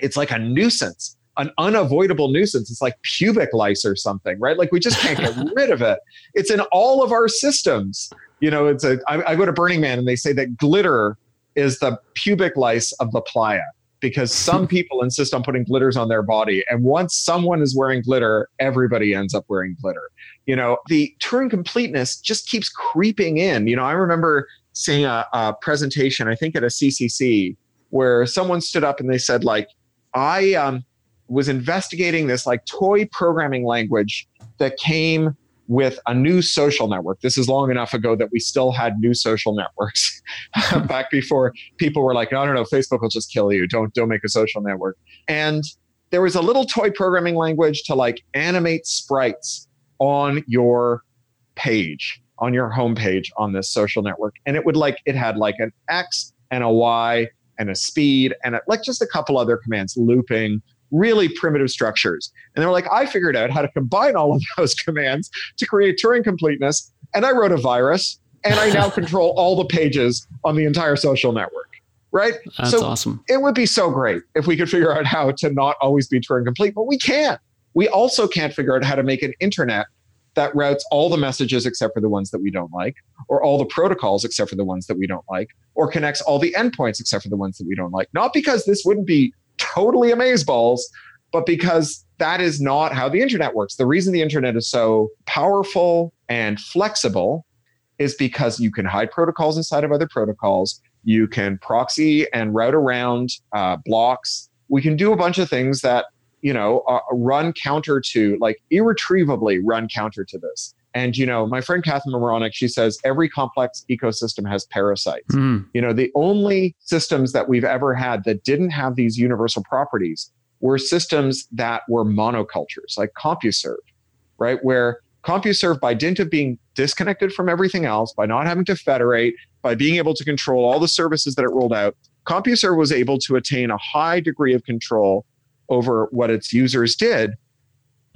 it's like a nuisance an unavoidable nuisance. It's like pubic lice or something, right? Like we just can't get [LAUGHS] rid of it. It's in all of our systems. You know, it's a. I, I go to Burning Man and they say that glitter is the pubic lice of the playa because some [LAUGHS] people insist on putting glitters on their body. And once someone is wearing glitter, everybody ends up wearing glitter. You know, the Turing completeness just keeps creeping in. You know, I remember seeing a, a presentation, I think at a CCC, where someone stood up and they said, like, I um, was investigating this like toy programming language that came with a new social network. This is long enough ago that we still had new social networks [LAUGHS] back before people were like, no, no, no, Facebook will just kill you. Don't don't make a social network. And there was a little toy programming language to like animate sprites on your page on your homepage on this social network. And it would like, it had like an X and a Y and a speed and a, like just a couple other commands, looping, really primitive structures. And they were like, I figured out how to combine all of [LAUGHS] those commands to create Turing completeness. And I wrote a virus and I now [LAUGHS] control all the pages on the entire social network. Right. That's so awesome. It would be so great if we could figure out how to not always be Turing complete, but we can't. We also can't figure out how to make an internet that routes all the messages except for the ones that we don't like, or all the protocols except for the ones that we don't like, or connects all the endpoints except for the ones that we don't like. Not because this wouldn't be totally amazeballs, but because that is not how the internet works. The reason the internet is so powerful and flexible is because you can hide protocols inside of other protocols. You can proxy and route around uh, blocks. We can do a bunch of things that you know, uh, run counter to, like irretrievably run counter to this. And, you know, my friend Kathryn Myronuk, she says every complex ecosystem has parasites. Mm. You know, the only systems that we've ever had that didn't have these universal properties were systems that were monocultures, like CompuServe, right? Where CompuServe, by dint of being disconnected from everything else, by not having to federate, by being able to control all the services that it rolled out, CompuServe was able to attain a high degree of control over what its users did.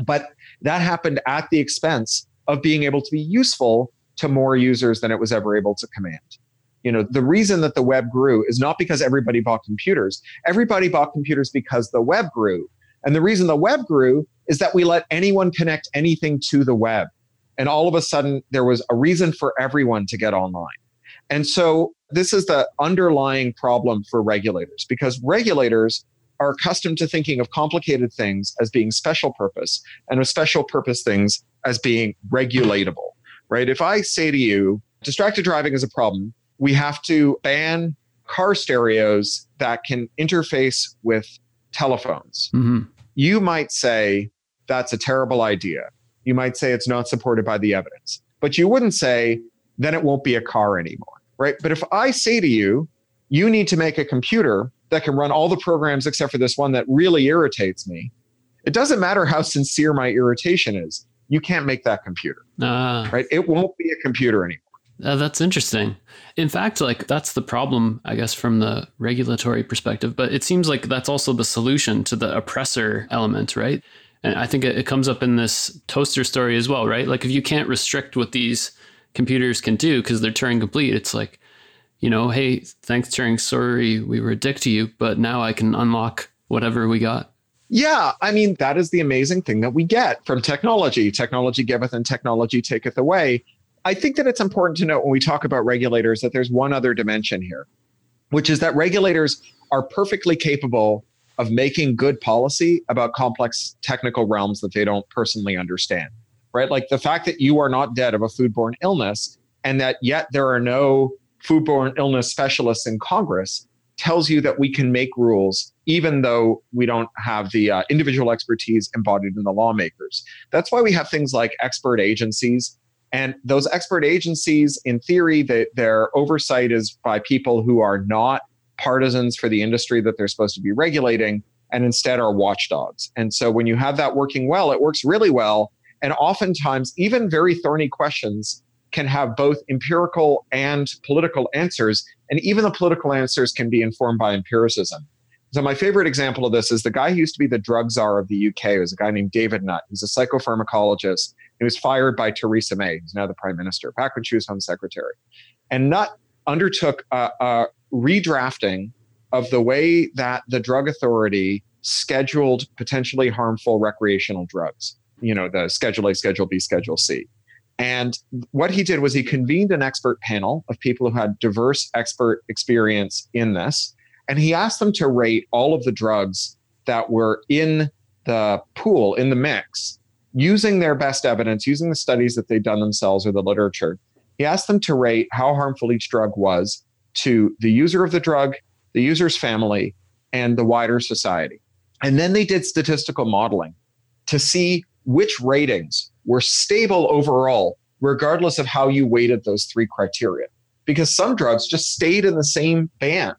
But that happened at the expense of being able to be useful to more users than it was ever able to command. You know, the reason that the web grew is not because everybody bought computers. Everybody bought computers because the web grew. And the reason the web grew is that we let anyone connect anything to the web. And all of a sudden, there was a reason for everyone to get online. And so, this is the underlying problem for regulators because regulators are accustomed to thinking of complicated things as being special purpose and of special purpose things as being regulatable, right? If I say to you, distracted driving is a problem, we have to ban car stereos that can interface with telephones. Mm-hmm. You might say that's a terrible idea. You might say it's not supported by the evidence, but you wouldn't say then it won't be a car anymore, right? But if I say to you, you need to make a computer that can run all the programs except for this one that really irritates me. It doesn't matter how sincere my irritation is. You can't make that computer. Uh, right? It won't be a computer anymore. Uh, that's interesting. In fact, like that's the problem, I guess, from the regulatory perspective. But it seems like that's also the solution to the oppressor element, right? And I think it, it comes up in this toaster story as well, right? Like if you can't restrict what these computers can do because they're Turing complete, it's like you know, hey, thanks, Turing. Sorry, we were a dick to you, but now I can unlock whatever we got. Yeah, I mean, that is the amazing thing that we get from technology. Technology giveth and technology taketh away. I think that it's important to note when we talk about regulators that there's one other dimension here, which is that regulators are perfectly capable of making good policy about complex technical realms that they don't personally understand, right? Like the fact that you are not dead of a foodborne illness and that yet there are no foodborne illness specialists in Congress tells you that we can make rules even though we don't have the uh, individual expertise embodied in the lawmakers. That's why we have things like expert agencies. And those expert agencies, in theory, they, their oversight is by people who are not partisans for the industry that they're supposed to be regulating and instead are watchdogs. And so when you have that working well, it works really well. And oftentimes, even very thorny questions can have both empirical and political answers. And even the political answers can be informed by empiricism. So, my favorite example of this is the guy who used to be the drug czar of the UK. Was a guy named David Nutt. He's a psychopharmacologist. He was fired by Theresa May, who's now the prime minister, back when she was home secretary. And Nutt undertook a, a redrafting of the way that the drug authority scheduled potentially harmful recreational drugs. You know, the Schedule A, Schedule B, Schedule C. And what he did was he convened an expert panel of people who had diverse expert experience in this. And he asked them to rate all of the drugs that were in the pool, in the mix, using their best evidence, using the studies that they'd done themselves or the literature. He asked them to rate how harmful each drug was to the user of the drug, the user's family, and the wider society. And then they did statistical modeling to see which ratings were stable overall, regardless of how you weighted those three criteria. Because some drugs just stayed in the same band,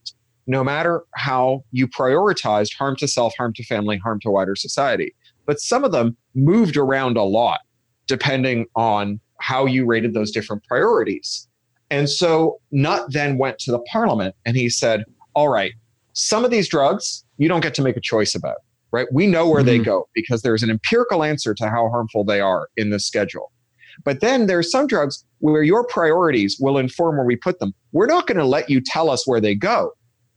no matter how you prioritized harm to self, harm to family, harm to wider society. But some of them moved around a lot, depending on how you rated those different priorities. And so Nutt then went to the parliament and he said, All right, some of these drugs you don't get to make a choice about, right? We know where mm-hmm. they go because there's an empirical answer to how harmful they are in the schedule. But then there are some drugs where your priorities will inform where we put them. We're not going to let you tell us where they go,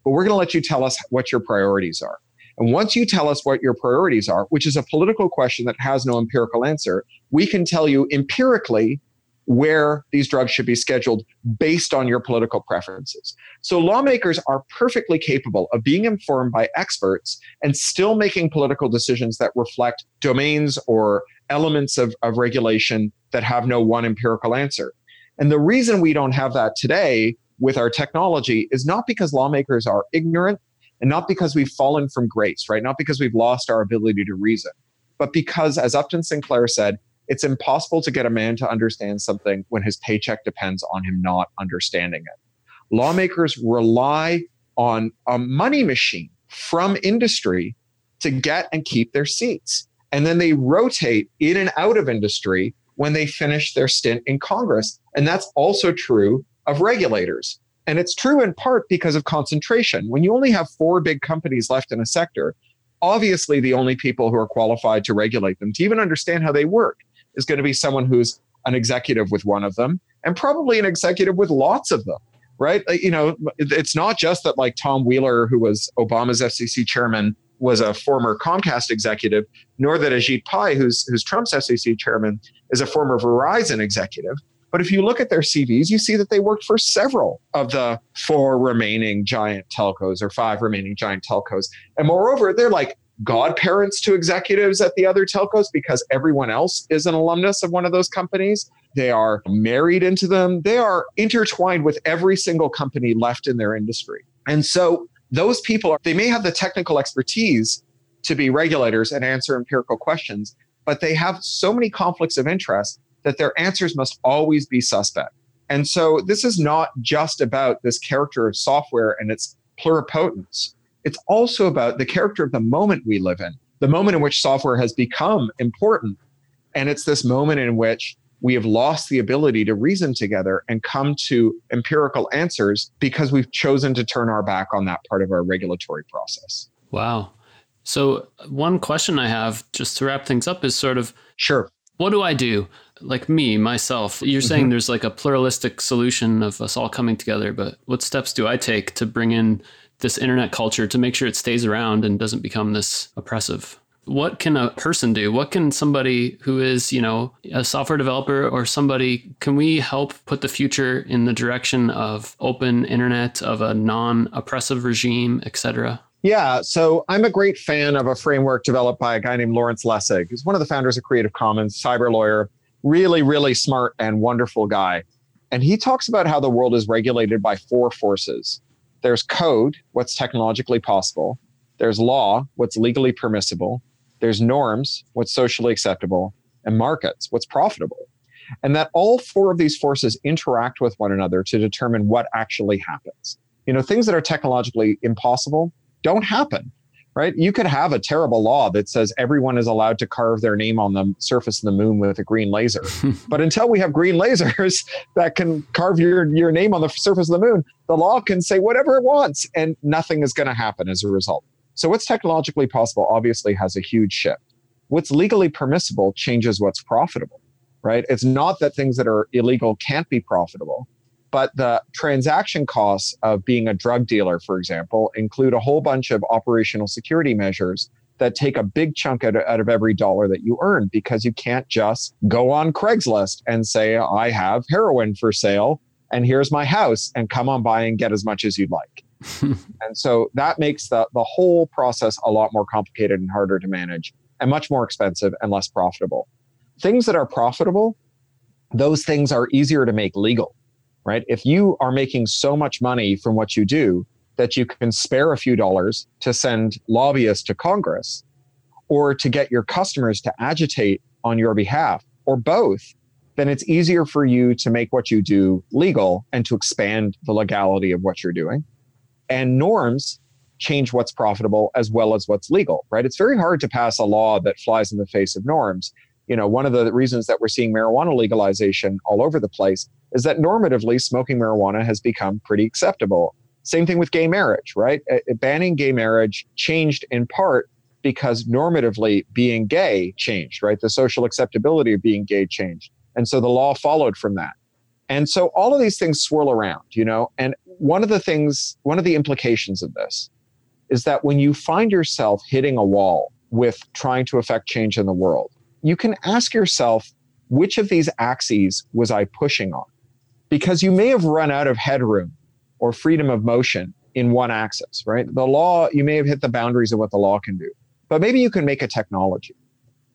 but we're going to let you tell us what your priorities are. And once you tell us what your priorities are, which is a political question that has no empirical answer, we can tell you empirically where these drugs should be scheduled based on your political preferences. So lawmakers are perfectly capable of being informed by experts and still making political decisions that reflect domains or elements of, of regulation that have no one empirical answer. And the reason we don't have that today with our technology is not because lawmakers are ignorant and not because we've fallen from grace, right? Not because we've lost our ability to reason, but because, as Upton Sinclair said, it's impossible to get a man to understand something when his paycheck depends on him not understanding it. Lawmakers rely on a money machine from industry to get and keep their seats. And then they rotate in and out of industry when they finish their stint in Congress. And that's also true of regulators. And it's true in part because of concentration. When you only have four big companies left in a sector, obviously the only people who are qualified to regulate them, to even understand how they work, is going to be someone who's an executive with one of them and probably an executive with lots of them right uh, you know it's not just that like tom wheeler who was obama's fcc chairman was a former comcast executive nor that ajit pai who's, who's trump's fcc chairman is a former verizon executive but if you look at their CVs, you see that they worked for several of the four remaining giant telcos or five remaining giant telcos. And moreover, they're like godparents to executives at the other telcos because everyone else is an alumnus of one of those companies. They are married into them. They are intertwined with every single company left in their industry. And so those people, they may have the technical expertise to be regulators and answer empirical questions, but they have so many conflicts of interest that their answers must always be suspect. And so this is not just about this character of software and its pluripotence. It's also about the character of the moment we live in, the moment in which software has become important. And it's this moment in which we have lost the ability to reason together and come to empirical answers because we've chosen to turn our back on that part of our regulatory process. Wow. So, one question I have just to wrap things up is sort of sure. What do I do? Like me, myself, you're saying mm-hmm. there's like a pluralistic solution of us all coming together, but what steps do I take to bring in this internet culture to make sure it stays around and doesn't become this oppressive? What can a person do? What can somebody who is you know a software developer or somebody can we help put the future in the direction of open internet of a non-oppressive regime etc yeah, so I'm a great fan of a framework developed by a guy named Lawrence Lessig, who's one of the founders of Creative Commons, cyber lawyer, really, really smart and wonderful guy. And he talks about how the world is regulated by four forces there's code, what's technologically possible. There's law, what's legally permissible. There's norms, what's socially acceptable. And markets, what's profitable. And that all four of these forces interact with one another to determine what actually happens. You know, things that are technologically impossible don't happen right? You could have a terrible law that says everyone is allowed to carve their name on the surface of the moon with a green laser. [LAUGHS] but until we have green lasers [LAUGHS] that can carve your, your name on the surface of the moon, the law can say whatever it wants and nothing is going to happen as a result. So, what's technologically possible obviously has a huge shift. What's legally permissible changes what's profitable, right? It's not that things that are illegal can't be profitable but the transaction costs of being a drug dealer, for example, include a whole bunch of operational security measures that take a big chunk out of, every dollar that you earn because you can't just go on Craigslist and say, I have heroin for sale and here's my house and come on by and get as much as you'd like. [LAUGHS] and so that makes the, the whole process a lot more complicated and harder to manage and much more expensive and less profitable. Things that are profitable, those things are easier to make legal right? If you are making so much money from what you do that you can spare a few dollars to send lobbyists to Congress or to get your customers to agitate on your behalf or both, then it's easier for you to make what you do legal and to expand the legality of what you're doing. And norms change what's profitable as well as what's legal, right? It's very hard to pass a law that flies in the face of norms you know, one of the reasons that we're seeing marijuana legalization all over the place is that normatively smoking marijuana has become pretty acceptable. Same thing with gay marriage, right? Uh, banning gay marriage changed in part because normatively being gay changed, right? The social acceptability of being gay changed. And so the law followed from that. And so all of these things swirl around, you know, and one of the things, one of the implications of this is that when you find yourself hitting a wall with trying to affect change in the world, you can ask yourself, which of these axes was I pushing on? Because you may have run out of headroom or freedom of motion in one axis, right? The law, you may have hit the boundaries of what the law can do, but maybe you can make a technology,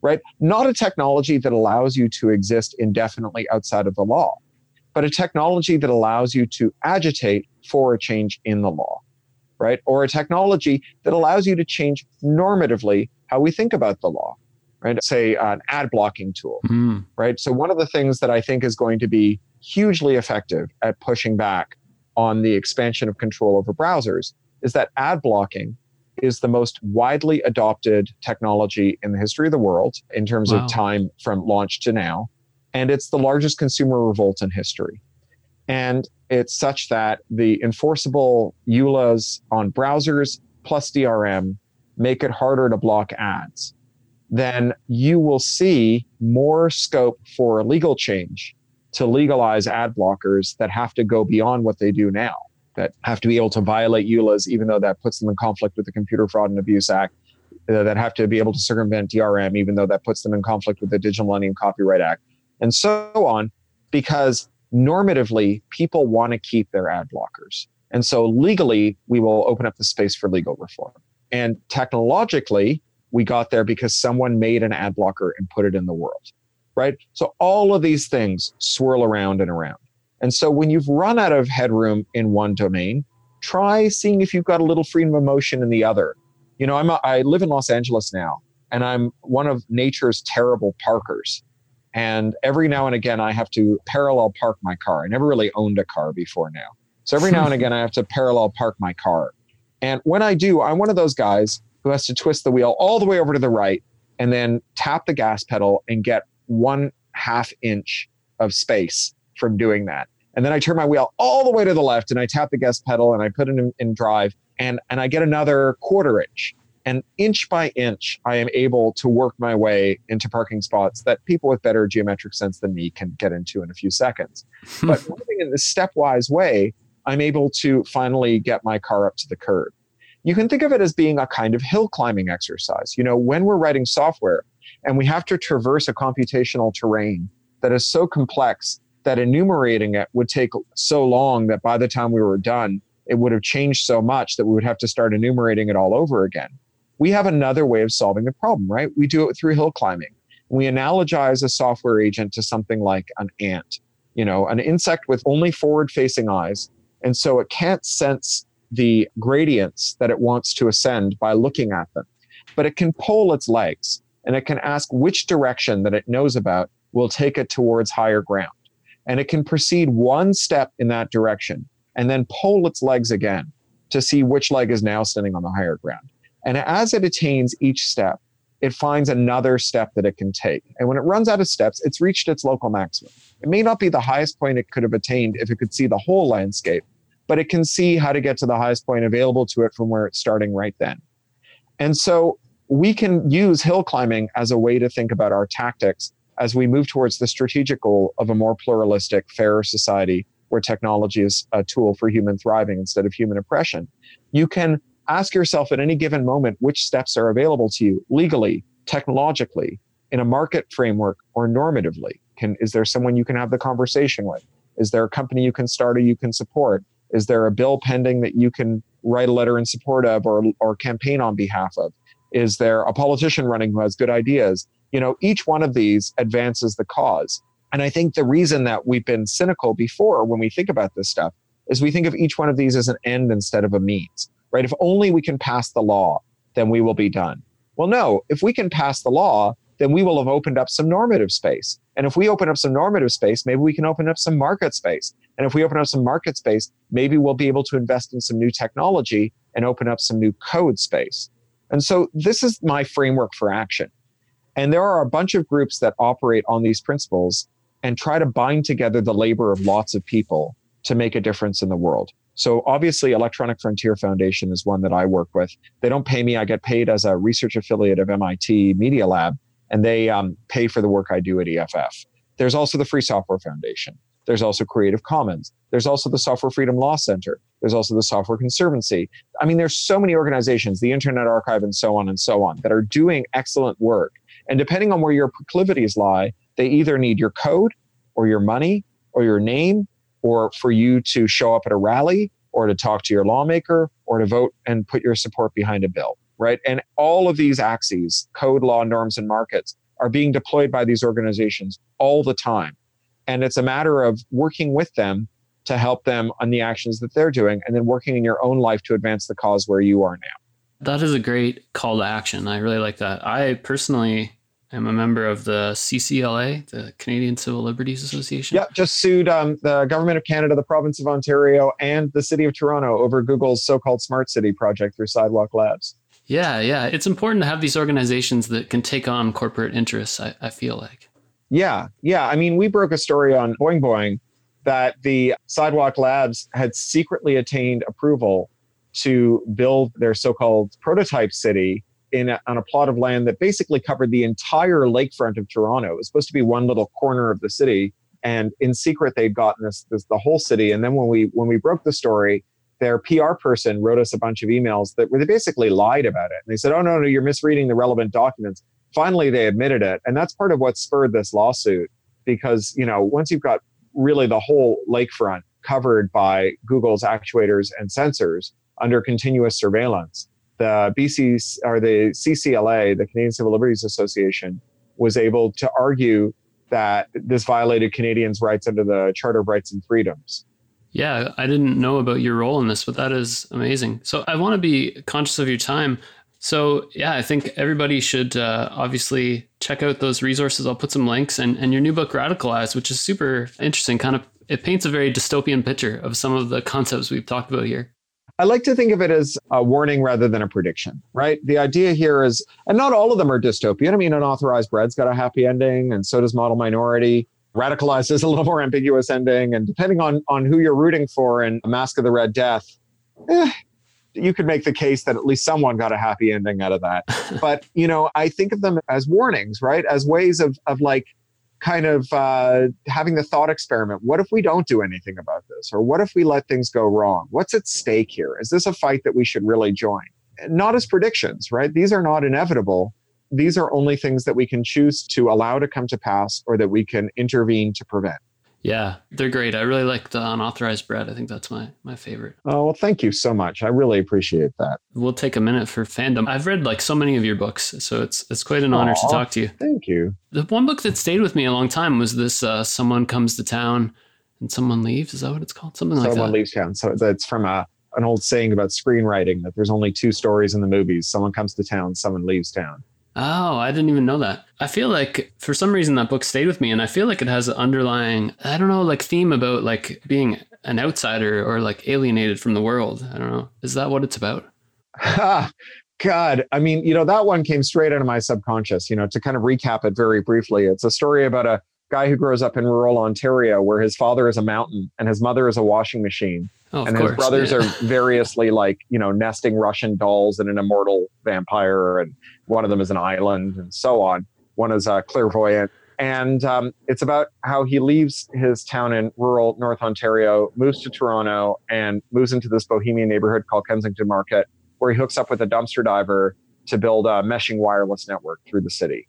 right? Not a technology that allows you to exist indefinitely outside of the law, but a technology that allows you to agitate for a change in the law, right? Or a technology that allows you to change normatively how we think about the law, right? Say an ad blocking tool, mm. right? So one of the things that I think is going to be hugely effective at pushing back on the expansion of control over browsers is that ad blocking is the most widely adopted technology in the history of the world in terms wow. of time from launch to now. And it's the largest consumer revolt in history. And it's such that the enforceable EULAs on browsers plus DRM make it harder to block ads. Then you will see more scope for legal change to legalize ad blockers that have to go beyond what they do now, that have to be able to violate EULAs, even though that puts them in conflict with the Computer Fraud and Abuse Act, uh, that have to be able to circumvent DRM, even though that puts them in conflict with the Digital Millennium Copyright Act, and so on, because normatively, people want to keep their ad blockers. And so legally, we will open up the space for legal reform. And technologically, we got there because someone made an ad blocker and put it in the world right? So all of these things swirl around and around. And so when you've run out of headroom in one domain, try seeing if you've got a little freedom of motion in the other. You know, I'm a, I live in Los Angeles now, and I'm one of nature's terrible parkers. And every now and again, I have to parallel park my car. I never really owned a car before now. So every now and [LAUGHS] again, I have to parallel park my car. And when I do, I'm one of those guys who has to twist the wheel all the way over to the right and then tap the gas pedal and get one half inch of space from doing that. And then I turn my wheel all the way to the left and I tap the gas pedal and I put it in, in drive and, and I get another quarter inch. And inch by inch, I am able to work my way into parking spots that people with better geometric sense than me can get into in a few seconds. [LAUGHS] but moving in this stepwise way, I'm able to finally get my car up to the curb. You can think of it as being a kind of hill climbing exercise. You know, when we're writing software, and we have to traverse a computational terrain that is so complex that enumerating it would take so long that by the time we were done, it would have changed so much that we would have to start enumerating it all over again. We have another way of solving the problem, right? We do it through hill climbing. We analogize a software agent to something like an ant, you know, an insect with only forward facing eyes. And so it can't sense the gradients that it wants to ascend by looking at them, but it can pull its legs and it can ask which direction that it knows about will take it towards higher ground. And it can proceed one step in that direction and then pull its legs again to see which leg is now standing on the higher ground. And as it attains each step, it finds another step that it can take. And when it runs out of steps, it's reached its local maximum. It may not be the highest point it could have attained if it could see the whole landscape, but it can see how to get to the highest point available to it from where it's starting right then. And so we can use hill climbing as a way to think about our tactics as we move towards the strategic goal of a more pluralistic, fairer society where technology is a tool for human thriving instead of human oppression. You can ask yourself at any given moment which steps are available to you legally, technologically, in a market framework, or normatively. Can, is there someone you can have the conversation with? Is there a company you can start or you can support? Is there a bill pending that you can write a letter in support of or, or campaign on behalf of? Is there a politician running who has good ideas? You know, each one of these advances the cause. And I think the reason that we've been cynical before when we think about this stuff is we think of each one of these as an end instead of a means, right? If only we can pass the law, then we will be done. Well, no, if we can pass the law, then we will have opened up some normative space. And if we open up some normative space, maybe we can open up some market space. And if we open up some market space, maybe we'll be able to invest in some new technology and open up some new code space. And so this is my framework for action. And there are a bunch of groups that operate on these principles and try to bind together the labor of lots of people to make a difference in the world. So obviously, Electronic Frontier Foundation is one that I work with. They don't pay me; I get paid as a research affiliate of MIT Media Lab, and they um, pay for the work I do at EFF. There's also the Free Software Foundation. There's also Creative Commons. There's also the Software Freedom Law Center. There's also the Software Conservancy. I mean, there's so many organizations, the Internet Archive, and so on and so on, that are doing excellent work. And depending on where your proclivities lie, they either need your code or your money or your name or for you to show up at a rally or to talk to your lawmaker or to vote and put your support behind a bill, right? And all of these axes, code, law, norms, and markets, are being deployed by these organizations all the time. And it's a matter of working with them to help them on the actions that they're doing and then working in your own life to advance the cause where you are now. That is a great call to action. I really like that. I personally am a member of the CCLA, the Canadian Civil Liberties Association. Yeah, just sued um, the government of Canada, the province of Ontario, and the city of Toronto over Google's so-called smart city project through Sidewalk Labs. Yeah, yeah. It's important to have these organizations that can take on corporate interests, I, I feel like. Yeah, yeah. I mean, we broke a story on Boing Boing that the Sidewalk Labs had secretly attained approval to build their so-called prototype city in a, on a plot of land that basically covered the entire lakefront of Toronto. It was supposed to be one little corner of the city, and in secret they'd gotten this, this the whole city. And then when we when we broke the story, their PR person wrote us a bunch of emails that where they basically lied about it. And they said, "Oh no, no, you're misreading the relevant documents." Finally, they admitted it, and that's part of what spurred this lawsuit. Because you know, once you've got really the whole lakefront covered by Google's actuators and sensors under continuous surveillance, the BC or the CCLA, the Canadian Civil Liberties Association, was able to argue that this violated Canadians' rights under the Charter of Rights and Freedoms. Yeah, I didn't know about your role in this, but that is amazing. So I want to be conscious of your time. So yeah, I think everybody should uh, obviously check out those resources. I'll put some links and, and your new book, Radicalized, which is super interesting. Kind of it paints a very dystopian picture of some of the concepts we've talked about here. I like to think of it as a warning rather than a prediction, right? The idea here is, and not all of them are dystopian. I mean, Unauthorized Bread's got a happy ending, and so does Model Minority. Radicalized is a little more ambiguous ending, and depending on on who you're rooting for in Masque of the Red Death, eh, you could make the case that at least someone got a happy ending out of that. [LAUGHS] but you know, I think of them as warnings, right? As ways of of like kind of uh, having the thought experiment. What if we don't do anything about this? Or what if we let things go wrong? What's at stake here? Is this a fight that we should really join? Not as predictions right? These are not inevitable. These are only things that we can choose to allow to come to pass or that we can intervene to prevent yeah, they're great. I really like the unauthorized bread. I think that's my my favorite. Oh well, thank you so much. I really appreciate that. We'll take a minute for fandom. I've read like so many of your books, so it's it's quite an Aww, honor to talk to you. Thank you. The one book that stayed with me a long time was this: uh, "Someone Comes to Town and Someone Leaves." Is that what it's called? Something like someone that. leaves town. So that's from a an old saying about screenwriting that there's only two stories in the movies: someone comes to town, someone leaves town. Oh, I didn't even know that. I feel like for some reason that book stayed with me and I feel like it has an underlying, I don't know, like theme about like being an outsider or like alienated from the world. I don't know. Is that what it's about? [LAUGHS] God, I mean, you know, that one came straight out of my subconscious. You know, to kind of recap it very briefly, it's a story about a guy who grows up in rural Ontario where his father is a mountain and his mother is a washing machine. Oh, and course, his brothers yeah. are variously like, you know, nesting Russian dolls and an immortal vampire. And one of them is an island and so on. One is a clairvoyant. And um, it's about how he leaves his town in rural North Ontario, moves to Toronto, and moves into this bohemian neighborhood called Kensington Market, where he hooks up with a dumpster diver to build a meshing wireless network through the city.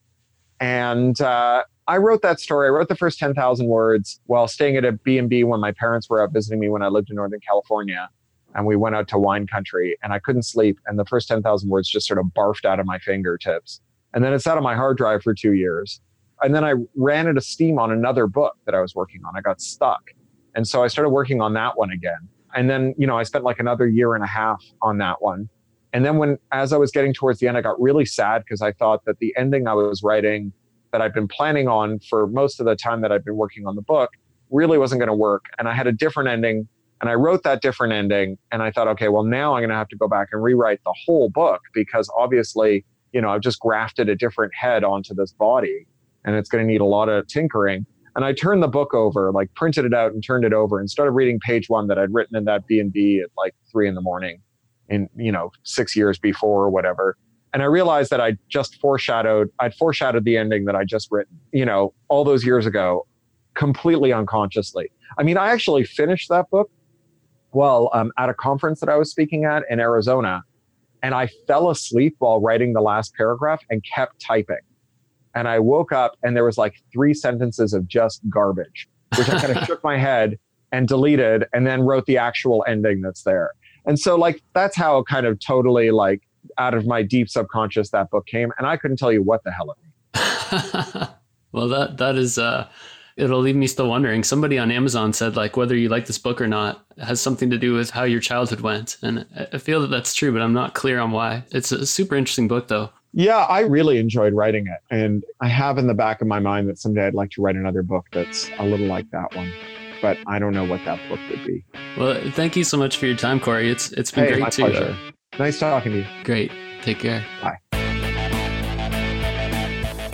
And uh, I wrote that story. I wrote the first 10,000 words while staying at a B&B when my parents were out visiting me when I lived in Northern California. And we went out to wine country and I couldn't sleep. And the first 10,000 words just sort of barfed out of my fingertips. And then it sat on my hard drive for two years. And then I ran out of steam on another book that I was working on. I got stuck. And so I started working on that one again. And then, you know, I spent like another year and a half on that one. And then when, as I was getting towards the end, I got really sad because I thought that the ending I was writing that I'd been planning on for most of the time that I'd been working on the book really wasn't going to work. And I had a different ending and I wrote that different ending. And I thought, okay, well, now I'm going to have to go back and rewrite the whole book because obviously, you know, I've just grafted a different head onto this body and it's going to need a lot of tinkering. And I turned the book over, like printed it out and turned it over and started reading page one that I'd written in that B and B at like three in the morning in, you know, six years before or whatever. And I realized that I just foreshadowed, I'd foreshadowed the ending that I just written, you know, all those years ago, completely unconsciously. I mean, I actually finished that book well um, at a conference that I was speaking at in Arizona. And I fell asleep while writing the last paragraph and kept typing. And I woke up and there was like three sentences of just garbage, which I kind of [LAUGHS] shook my head and deleted and then wrote the actual ending that's there. And so like that's how kind of totally like out of my deep subconscious that book came and I couldn't tell you what the hell it means. [LAUGHS] well that that is uh it'll leave me still wondering. Somebody on Amazon said like whether you like this book or not has something to do with how your childhood went, and I feel that that's true, but I'm not clear on why. It's a super interesting book, though. Yeah, I really enjoyed writing it, and I have in the back of my mind that someday I'd like to write another book that's a little like that one. But I don't know what that book would be. Well, thank you so much for your time, Cory. It's it's been hey, great to. Nice talking to you. Great. Take care. Bye.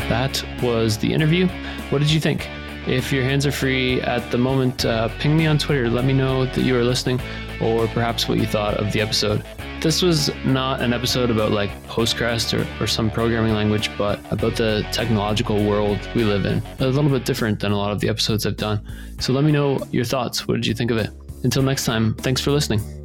That was the interview. What did you think? If your hands are free at the moment, uh, ping me on Twitter. Let me know that you are listening or perhaps what you thought of the episode. This was not an episode about like Postgres or, or some programming language, but about the technological world we live in. A little bit different than a lot of the episodes I've done. So let me know your thoughts. What did you think of it? Until next time, thanks for listening.